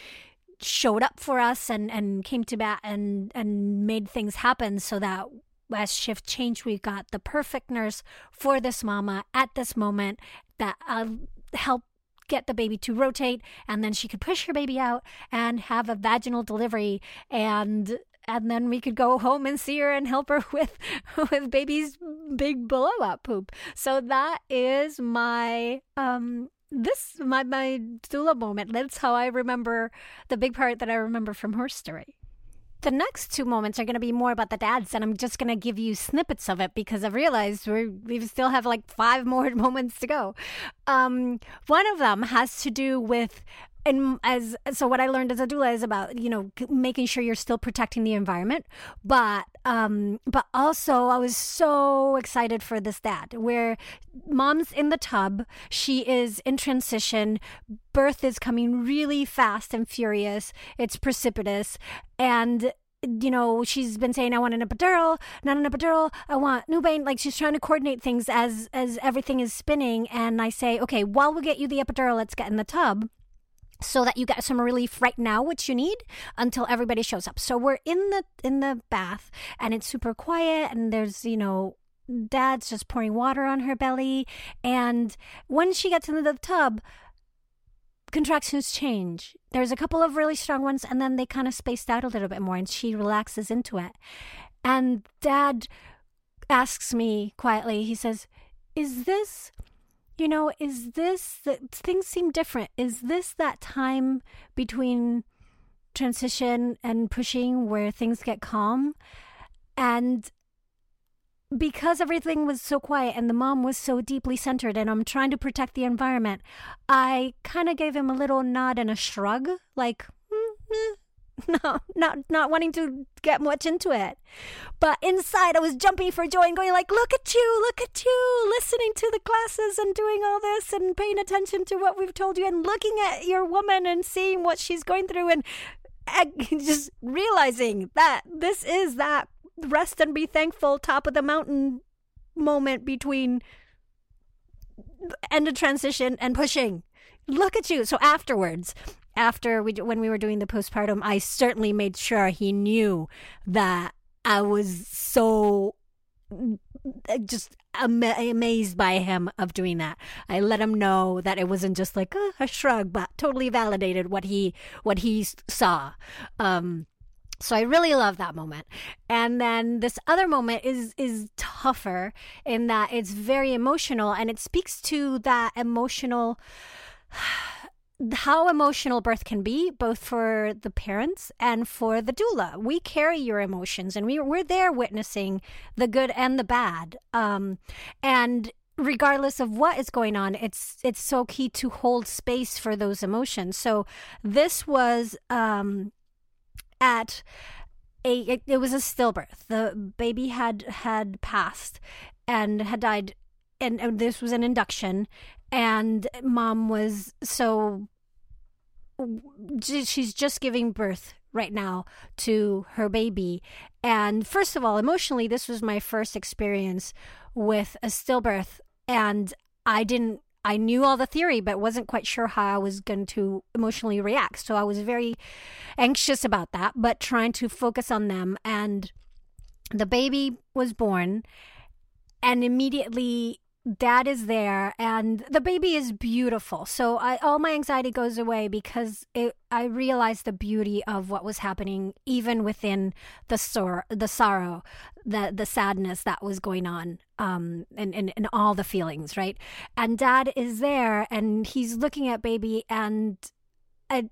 showed up for us and, and came to bat and, and made things happen so that as shift change, we got the perfect nurse for this mama at this moment that uh, help get the baby to rotate and then she could push her baby out and have a vaginal delivery and and then we could go home and see her and help her with with baby's big blow up poop. So that is my um this my my doula moment. That's how i remember the big part that i remember from her story the next two moments are going to be more about the dads, and I'm just going to give you snippets of it because I've realized we we still have like five more moments to go. Um, one of them has to do with and as so what i learned as a doula is about you know making sure you're still protecting the environment. But um but also i was so excited for this dad where mom's in the tub. She is in transition. Birth is coming really fast and furious. It's precipitous. And you know, she's been saying, I want an epidural, not an epidural, I want Nubain. Like she's trying to coordinate things as as everything is spinning. And I say, okay, while we get you the epidural, let's get in the tub so that you get some relief right now which you need until everybody shows up. So we're in the in the bath and it's super quiet and there's you know dad's just pouring water on her belly and when she gets into the tub contractions change. There's a couple of really strong ones and then they kind of spaced out a little bit more and she relaxes into it. And dad asks me quietly he says is this you know, is this that things seem different? Is this that time between transition and pushing where things get calm? And because everything was so quiet and the mom was so deeply centered and I'm trying to protect the environment, I kind of gave him a little nod and a shrug, like, mm, eh, no, not not wanting to get much into it. But inside I was jumping for joy and going like, look at you, look at you, listening to the classes and doing all this and paying attention to what we've told you and looking at your woman and seeing what she's going through and, and just realizing that this is that rest and be thankful top of the mountain moment between end of transition and pushing. Look at you. So afterwards, after we when we were doing the postpartum, I certainly made sure he knew that I was so just am- amazed by him of doing that. I let him know that it wasn't just like uh, a shrug, but totally validated what he what he saw. Um, so I really love that moment. And then this other moment is is tougher in that it's very emotional and it speaks to that emotional how emotional birth can be, both for the parents and for the doula. We carry your emotions, and we we're there witnessing the good and the bad. Um, and regardless of what is going on, it's it's so key to hold space for those emotions. So this was um, at a it, it was a stillbirth. The baby had had passed and had died and, and, this was an induction and mom was so she's just giving birth right now to her baby. And first of all emotionally this was my first experience with a stillbirth. And i didn't i knew all the theory but wasn't quite sure how i was going to emotionally react. So i was very anxious about that but trying to focus on them. And the baby was born and immediately dad is there and the baby is beautiful. So I, all my anxiety goes away because it, i realized the beauty of what was happening even within the sor- the sorrow the the sadness that was going on um and, and, and all the feelings right? And dad is there and he's looking at baby and uh,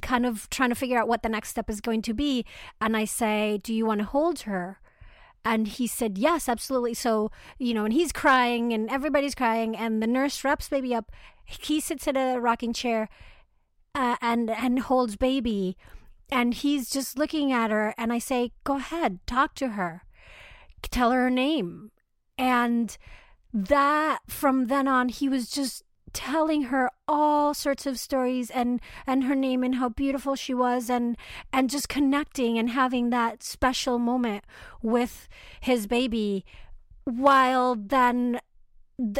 kind of trying to figure out what the next step is going to be. And i say do you want to hold her and he said, Yes, absolutely. So, you know, and he's crying and everybody's crying. And the nurse wraps baby up. He sits in a rocking chair uh, and, and holds baby. And he's just looking at her. And I say, Go ahead, talk to her, tell her her name. And that from then on, he was just telling her all sorts of stories and and her name and how beautiful she was and and just connecting and having that special moment with his baby while then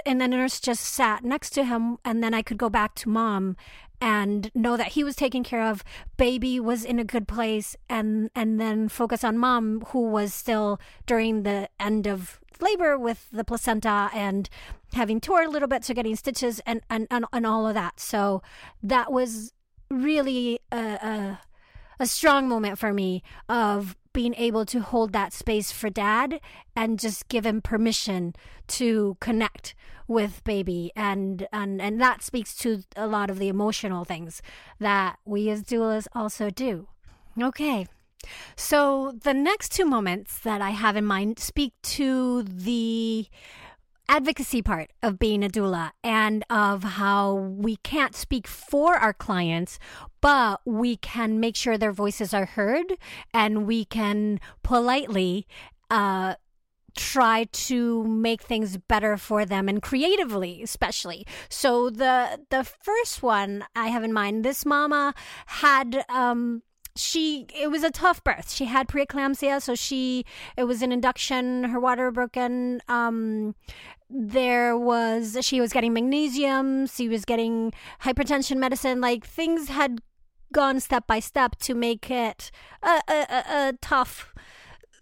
and the nurse just sat next to him and then I could go back to mom and know that he was taken care of baby was in a good place and and then focus on mom who was still during the end of labor with the placenta and having tore a little bit, so getting stitches and and and, and all of that. So that was really a, a, a strong moment for me of being able to hold that space for dad and just give him permission to connect with baby. And and and that speaks to a lot of the emotional things that we as doulas also do. Okay. So the next two moments that I have in mind speak to the advocacy part of being a doula and of how we can't speak for our clients, but we can make sure their voices are heard and we can politely uh, try to make things better for them and creatively especially. So the the first one i have in mind this mama had um she it was a tough birth. She had preeclampsia, so she it was an induction. Her water broken. Um, there was she was getting magnesium. She was getting hypertension medicine. Like things had gone step by step to make it a, a, a, a tough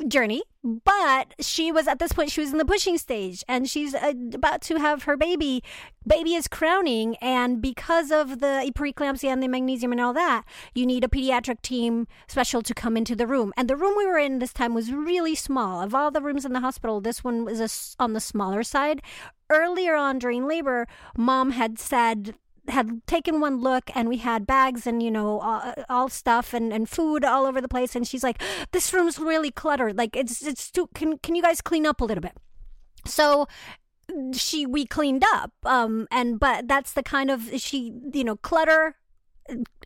journey but she was at this point she was in the pushing stage and she's uh, about to have her baby. Baby is crowning and because of the preeclampsia and the magnesium and all that you need a pediatric team special to come into the room. And the room we were in this time was really small. Of all the rooms in the hospital this one was a, on the smaller side. Earlier on during labor mom had said had taken one look and we had bags and you know all, all, stuff and, and food all over the place. And she's like this room's really cluttered. Like it's it's too can can you guys clean up a little bit? So she we cleaned up um and but that's the kind of she you know clutter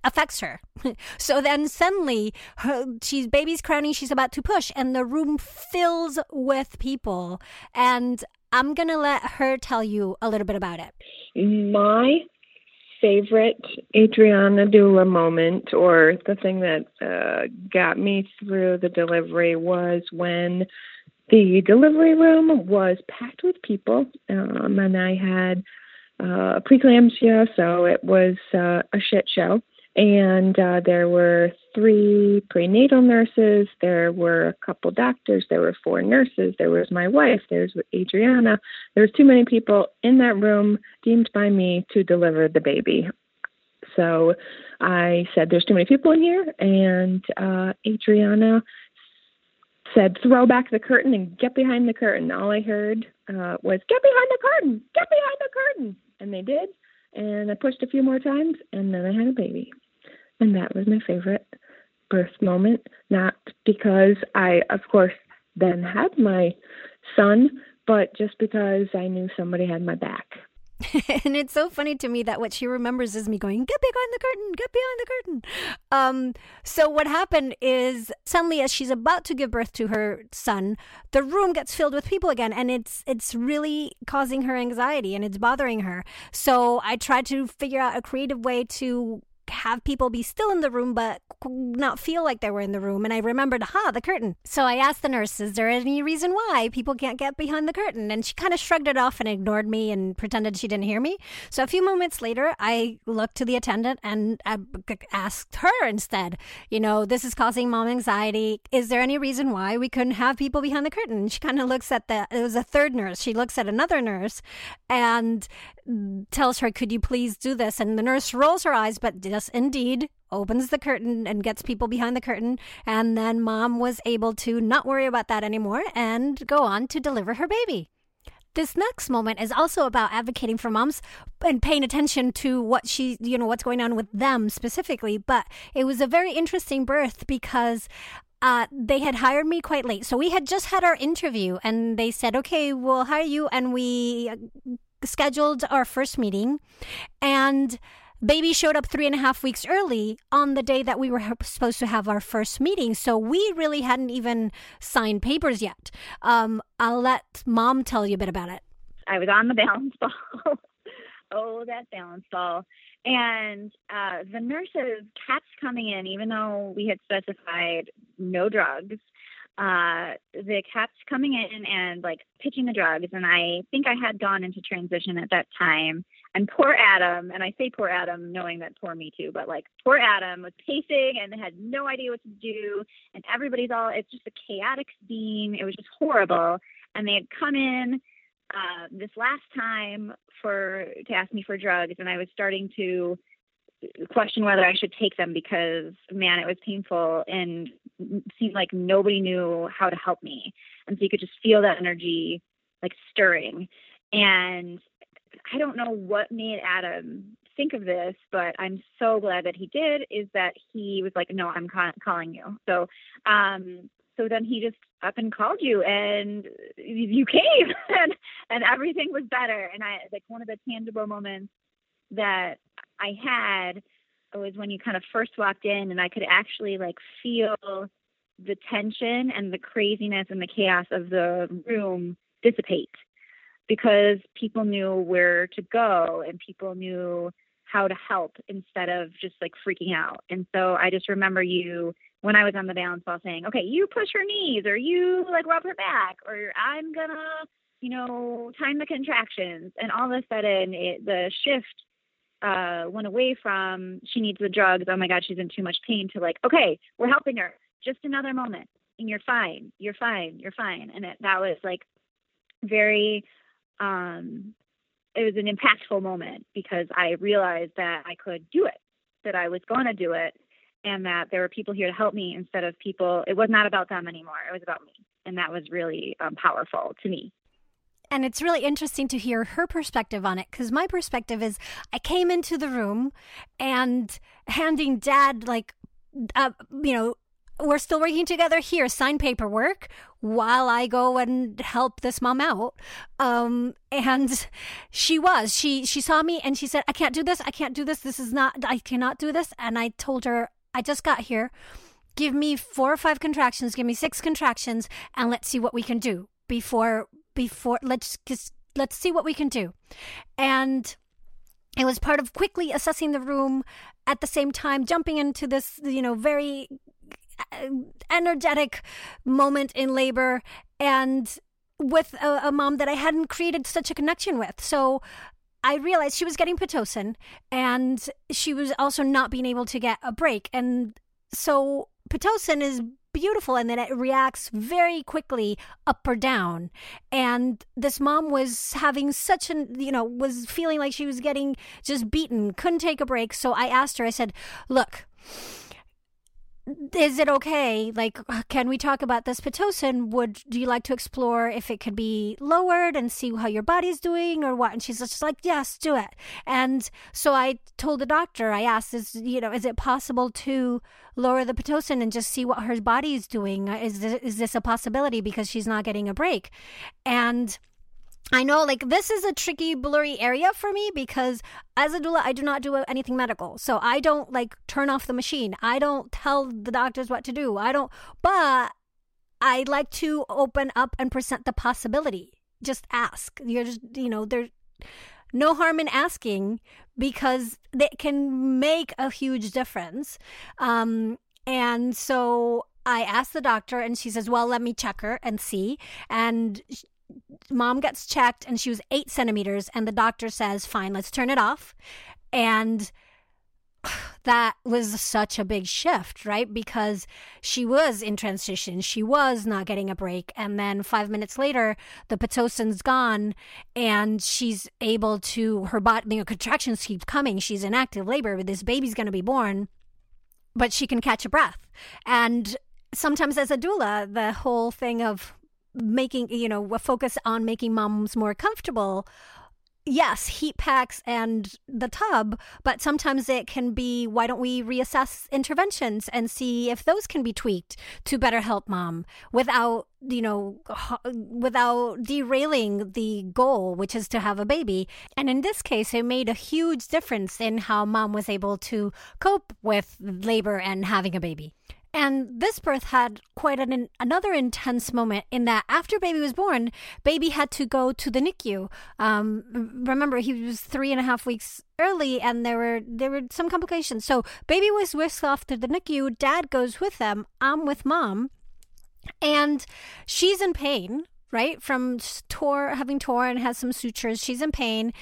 affects her. So then suddenly her, she's baby's crowning she's about to push and the room fills with people. And i'm gonna let her tell you a little bit about it. My favorite Adriana doula moment, or the thing that uh, got me through the delivery, was when the delivery room was packed with people, um, and I had uh, preeclampsia, so it was uh, a shit show. And uh, there were three prenatal nurses, there were a couple doctors, there were four nurses, there was my wife, there's Adriana. There was too many people in that room deemed by me to deliver the baby. So I said, There's too many people in here. And uh, Adriana said, Throw back the curtain and get behind the curtain. All I heard uh, was, Get behind the curtain, get behind the curtain. And they did. And I pushed a few more times, and then I had a baby. And that was my favorite birth moment, not because I, of course, then had my son, but just because I knew somebody had my back. and it's so funny to me that what she remembers is me going, get behind the curtain, get behind the curtain. Um, so what happened is suddenly as she's about to give birth to her son, the room gets filled with people again and it's it's really causing her anxiety and it's bothering her. So I tried to figure out a creative way to have people be still in the room but not feel like they were in the room. And I remembered, ha, the curtain. So I asked the nurse, is there any reason why people can't get behind the curtain? And she kind of shrugged it off and ignored me and pretended she didn't hear me. So a few moments later, I looked to the attendant and I asked her instead, you know, this is causing mom anxiety. Is there any reason why we couldn't have people behind the curtain? She kind of looks at the, it was a third nurse. She looks at another nurse and mm, tells her, could you please do this? And the nurse rolls her eyes, but does indeed opens the curtain and gets people behind the curtain. And then mom was able to not worry about that anymore and go on to deliver her baby. This next moment is also about advocating for moms and paying attention to what she, you know, what's going on with them specifically. But it was a very interesting birth because uh, they had hired me quite late. So we had just had our interview and they said, okay, we'll hire you. And we scheduled our first meeting. And Baby showed up three and a half weeks early on the day that we were supposed to have our first meeting. So we really hadn't even signed papers yet. Um, I'll let mom tell you a bit about it. I was on the balance ball. oh, that balance ball. And uh, the nurses kept coming in, even though we had specified no drugs. Uh, they kept coming in and like pitching the drugs. And I think I had gone into transition at that time and poor Adam, and I say poor Adam knowing that poor me too, but like poor Adam was pacing and had no idea what to do. And everybody's all, it's just a chaotic scene. It was just horrible. And they had come in uh, this last time for to ask me for drugs, and I was starting to question whether I should take them because man, it was painful and seemed like nobody knew how to help me. And so you could just feel that energy like stirring. And I don't know what made Adam think of this, but I'm so glad that he did. Is that he was like, "No, I'm ca- calling you." So, um, so then he just up and called you, and you came, and and everything was better. And I like one of the tangible moments that I had was when you kind of first walked in, and I could actually like feel the tension and the craziness and the chaos of the room dissipate because people knew where to go and people knew how to help instead of just like freaking out. And so I just remember you when I was on the balance ball saying, okay, you push her knees or you like rub her back or I'm gonna, you know, time the contractions. And all of a sudden it, the shift uh, went away from she needs the drugs. Oh my God, she's in too much pain to like, okay, we're helping her. Just another moment and you're fine. You're fine. You're fine. And it, that was like very um, it was an impactful moment because I realized that I could do it, that I was going to do it, and that there were people here to help me instead of people. It was not about them anymore. It was about me, and that was really um, powerful to me. And it's really interesting to hear her perspective on it because my perspective is I came into the room and handing dad like uh, you know we're still working together here, sign paperwork while I go and help this mom out. Um, and she was, she, she saw me and she said, I can't do this. I can't do this. This is not, I cannot do this. And I told her, I just got here. Give me four or five contractions. Give me six contractions and let's see what we can do before, before, let's just, let's see what we can do. And it was part of quickly assessing the room at the same time jumping into this you know very Uh, energetic moment in labor and with a, a, mom that I hadn't created such a connection with. So I realized she was getting Pitocin and she was also not being able to get a break. And so Pitocin is beautiful and then it reacts very quickly up or down and this mom was having such an you know was feeling like she was getting just beaten couldn't take a break so i asked her i said look is it okay? Like, can we talk about this pitocin? Would do you like to explore if it could be lowered and see how your body's doing or what? And she's just like, yes, do it. And so I told the doctor, I asked, is you know, is it possible to lower the pitocin and just see what her body's doing? Is this, is this a possibility because she's not getting a break? And I know, like, this is a tricky, blurry area for me because as a doula, I do not do anything medical. So I don't, like, turn off the machine. I don't tell the doctors what to do. I don't, but I like to open up and present the possibility. Just ask. You're just, you know, there's no harm in asking because it can make a huge difference. Um, and so I asked the doctor, and she says, Well, let me check her and see. And mom gets checked and she was eight centimeters and the doctor says fine let's turn it off. And that was such a big shift right? Because she was in transition. She was not getting a break. And then five minutes later the pitocin's gone and she's able to her body you know contractions keep coming. She's in active labor. But this baby's going to be born but she can catch a breath. And sometimes as a doula the whole thing of making you know a focus on making moms more comfortable yes heat packs and the tub but sometimes it can be why don't we reassess interventions and see if those can be tweaked to better help mom without you know without derailing the goal which is to have a baby. And in this case it made a huge difference in how mom was able to cope with labor and having a baby and this birth had quite an, another intense moment in that after baby was born, baby had to go to the NICU. Um, remember, he was three and a half weeks early, and there were there were some complications. So baby was whisked off to the NICU. Dad goes with them. I'm with mom, and she's in pain right from tore having torn and has some sutures she's in pain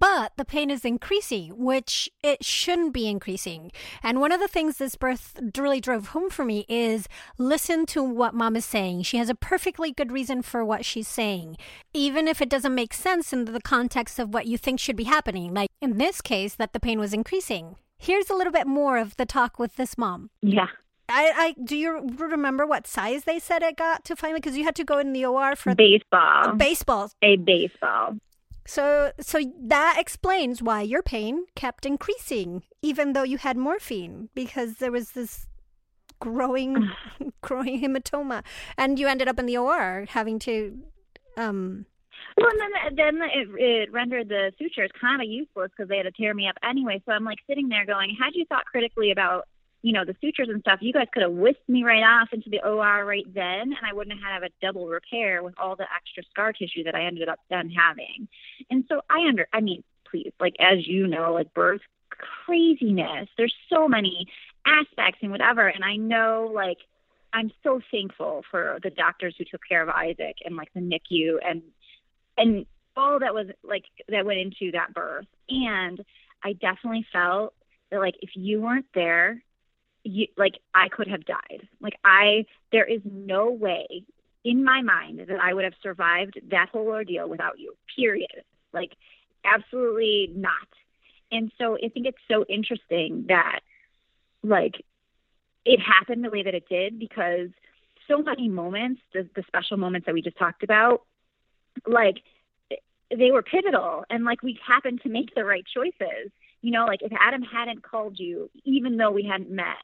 but the pain is increasing, which it shouldn't be increasing. And one of the things this birth really drove home for me is listen to what mom is saying. She has a perfectly good reason for what she's saying, even if it doesn't make sense in the context of what you think should be happening. Like in this case, that the pain was increasing. Here's a little bit more of the talk with this mom. Yeah. I, I do you remember what size they said it got to finally because you had to go in the OR for baseball. Baseball. A baseball. So so that explains why your pain kept increasing even though you had morphine because there was this growing growing hematoma and you ended up in the OR having to um well, and then then it, it rendered the sutures kind of useless because they had to tear me up anyway. So I'm like sitting there going, had you thought critically about you know, the sutures and stuff, you guys could have whisked me right off into the OR right then, and I wouldn't have had a double repair with all the extra scar tissue that I ended up then having. And so I under, I mean, please, like as you know, like birth craziness. There's so many aspects and whatever, and I know like I'm so thankful for the doctors who took care of Isaac and like the NICU and and all that was like that went into that birth. And I definitely felt that like if you weren't there you, like I could have died. Like I, there is no way in my mind that I would have survived that whole ordeal without you. Period. Like absolutely not. And so I think it's so interesting that like it happened the way that it did because so many moments, the, the special moments that we just talked about, like they were pivotal and like we happened to make the right choices. You know, like if Adam hadn't called you, even though we hadn't met,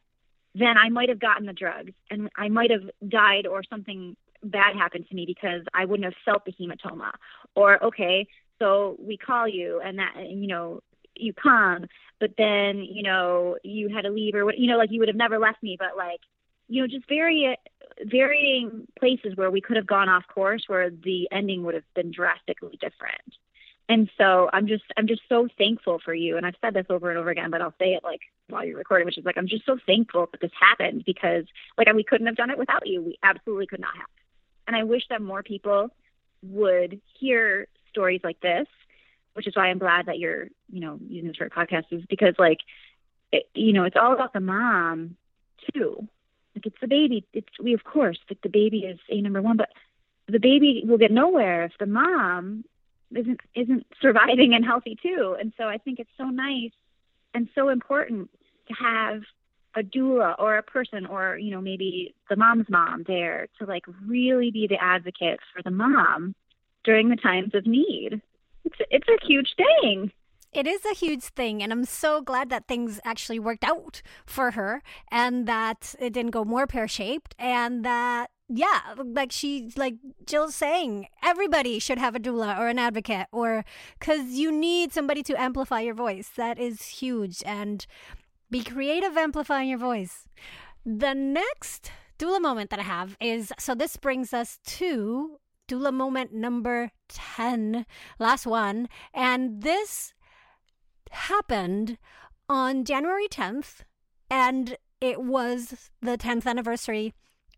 then I might have gotten the drugs and I might have died or something bad happened to me because I wouldn't have felt the hematoma. Or, okay, so we call you and that, you know, you come, but then, you know, you had to leave or what, you know, like you would have never left me, but like, you know, just very varying places where we could have gone off course where the ending would have been drastically different. And so I'm just I'm just so thankful for you. And I've said this over and over again, but I'll say it like while you're recording, which is like I'm just so thankful that this happened because like we couldn't have done it without you. We absolutely could not have. And I wish that more people would hear stories like this which is why I'm glad that you're, you know, using this for a podcast is because like, it, you know, it's all about the mom too. Like it's the baby. It's we of course like the baby is a number one, but the baby will get nowhere if the mom isn't isn't surviving and healthy too. And so I think it's so nice and so important to have a doula or a person or you know maybe the mom's mom there to like really be the advocate for the mom during the times of need. It's it's a huge thing. It is a huge thing, and I'm so glad that things actually worked out for her and that it didn't go more pear shaped and that yeah, like she's like Jill's saying, everybody should have a doula or an advocate, or because you need somebody to amplify your voice. That is huge. And be creative amplifying your voice. The next doula moment that I have is so this brings us to doula moment number 10, last one. And this happened on January 10th, and it was the 10th anniversary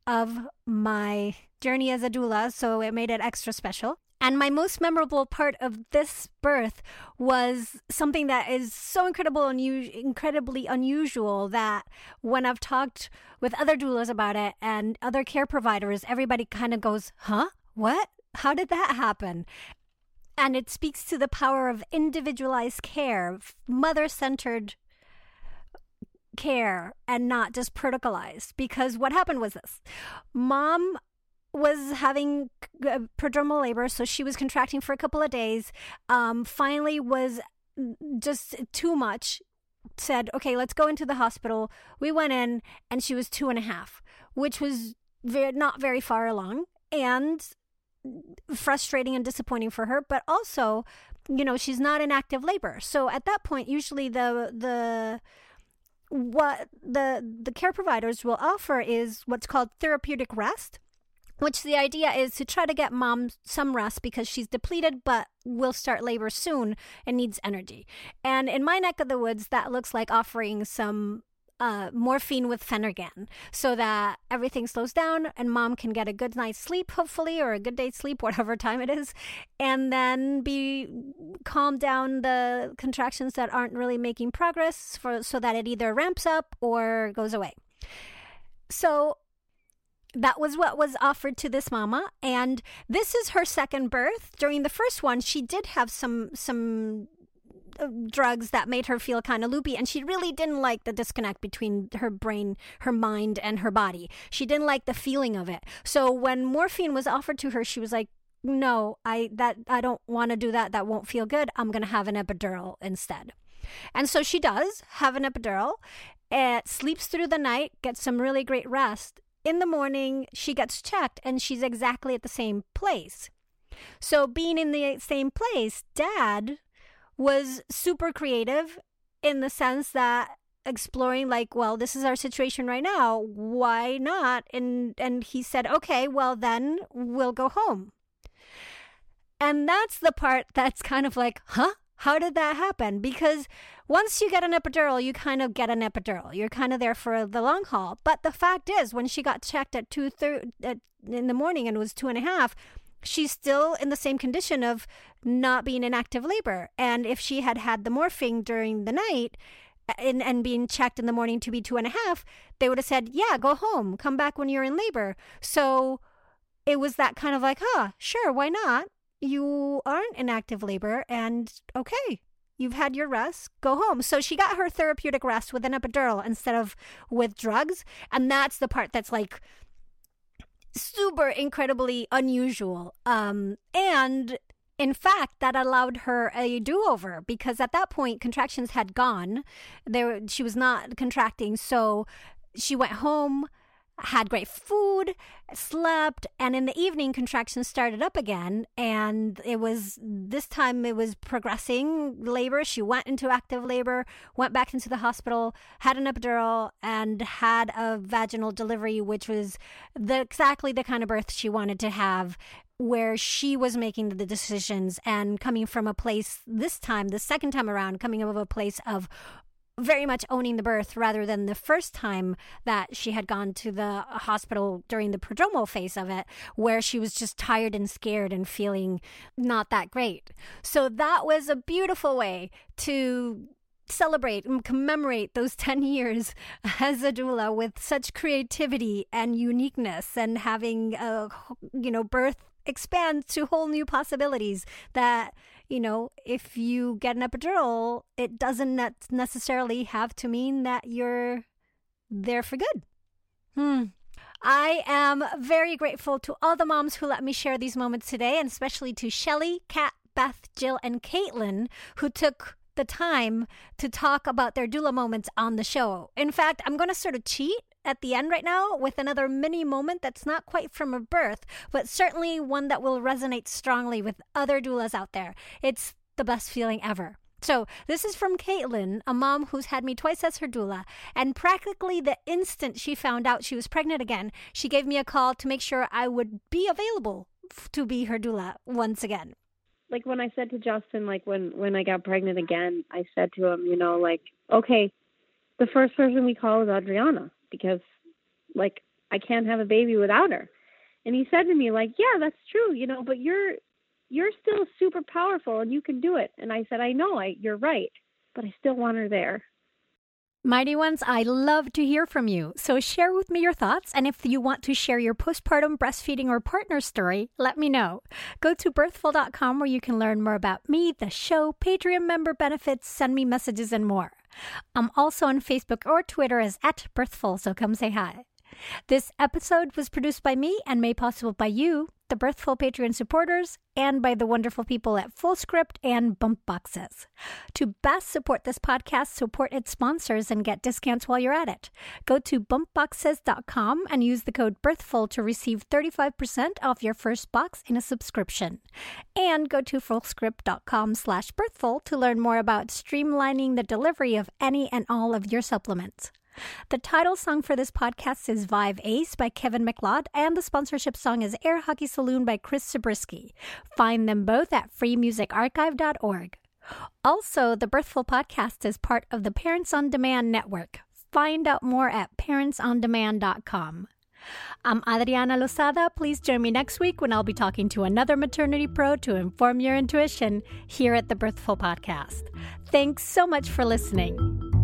of my journey as a doula, so it made it extra special. And my most memorable part of this birth was something that is so incredible unu- incredibly unusual that when I've talked with other doulas about it and other care providers, everybody kind of goes, "Huh? What? How did that happen?" And it speaks to the power of individualized care, mother-centered care and not just protocolized. Because what happened was this. Mom was having uh, prodromal labor so she was contracting for a couple of days um, finally was just too much said okay let's go into the hospital. We went in and she was two and a half which was very, not very far along and frustrating and disappointing for her but also you know she's not in active labor. So at that point usually the the what the the care providers will offer is what's called therapeutic rest which the idea is to try to get mom some rest because she's depleted but will start labor soon and needs energy. And in my neck of the woods that looks like offering some uh, morphine with Phenergan so that everything slows down and mom can get a good night's sleep, hopefully, or a good day's sleep, whatever time it is, and then be calm down the contractions that aren't really making progress for so that it either ramps up or goes away. So that was what was offered to this mama and this is her second birth during the first one she did have some some drugs that made her feel kind of loopy and she really didn't like the disconnect between her brain her mind and her body. She didn't like the feeling of it. So when morphine was offered to her she was like no i that i don't want to do that. That won't feel good. I'm going to have an epidural instead. And so she does have an epidural. It sleeps through the night gets some really great rest. In the morning she gets checked and she's exactly at the same place. So being in the same place dad was super creative in the sense that exploring like well this is our situation right now why not? And and he said okay well then we'll go home. And that's the part that's kind of like huh? How did that happen? Because once you get an epidural you kind of get an epidural. You're kind of there for the long haul. But the fact is when she got checked at two thirty in the morning and was two and a half she's still in the same condition of not being in active labor. And if she had had the morphine during the night and, and being checked in the morning to be two and a half, they would have said, yeah, go home, come back when you're in labor. So it was that kind of like, huh, sure, why not? You aren't in active labor and okay, you've had your rest, go home. So she got her therapeutic rest with an epidural instead of with drugs. And that's the part that's like, super incredibly unusual. Um, and in fact, that allowed her a do over because at that point, contractions had gone. There, she was not contracting. So she went home, had great food, slept, and in the evening, contractions started up again. And it was this time it was progressing labor. She went into active labor, went back into the hospital, had an epidural, and had a vaginal delivery, which was the exactly the kind of birth she wanted to have. Where she was making the decisions and coming from a place this time, the second time around, coming from a place of very much owning the birth rather than the first time that she had gone to the hospital during the prodromal phase of it, where she was just tired and scared and feeling not that great. So that was a beautiful way to celebrate and commemorate those 10 years as a doula with such creativity and uniqueness and having a you know birth expand to whole new possibilities that you know if you get an epidural it doesn't necessarily have to mean that you're there for good. Hmm. I am very grateful to all the moms who let me share these moments today, and especially to Shelly, Kat, Beth, Jill, and Caitlin, who took the time to talk about their doula moments on the show. In fact, I'm going to sort of cheat at the end right now with another mini moment that's not quite from a birth, but certainly one that will resonate strongly with other doulas out there. It's the best feeling ever. So, this is from Caitlin, a mom who's had me twice as her doula. And practically the instant she found out she was pregnant again, she gave me a call to make sure I would be available to be her doula once again like when I said to Justin, like when when I got pregnant again, I said to him, you know, like, okay, the first person we call is Adriana because, like, I can't have a baby without her. And he said to me, like, yeah, that's true, you know, but you're you're still super powerful and you can do it. And I said, I know, I you're right, but I still want her there. Mighty ones, I love to hear from you. So share with me your thoughts. And if you want to share your postpartum breastfeeding or partner story, let me know. Go to birthful.com where you can learn more about me, the show, Patreon member benefits, send me messages, and more. I'm also on Facebook or Twitter as at birthful, so come say hi. This episode was produced by me and made possible by you, the Birthful Patreon supporters, and by the wonderful people at Fullscript and Bump Boxes. To best support this podcast, support its sponsors and get discounts while you're at it. Go to bumpboxes.com and use the code BIRTHFUL to receive 35% off your first box in a subscription. And go to fullscript.com slash birthful to learn more about streamlining the delivery of any and all of your supplements. The title song for this podcast is Vibe Ace by Kevin MacLeod, and the sponsorship song is Air Hockey Saloon by Chris Zabriskie. Find them both at freemusicarchive.org. Also, the Birthful podcast is part of the Parents on Demand network. Find out more at parentsondemand.com. I'm Adriana Lozada. Please join me next week when I'll be talking to another maternity pro to inform your intuition here at the Birthful Podcast. Thanks so much for listening.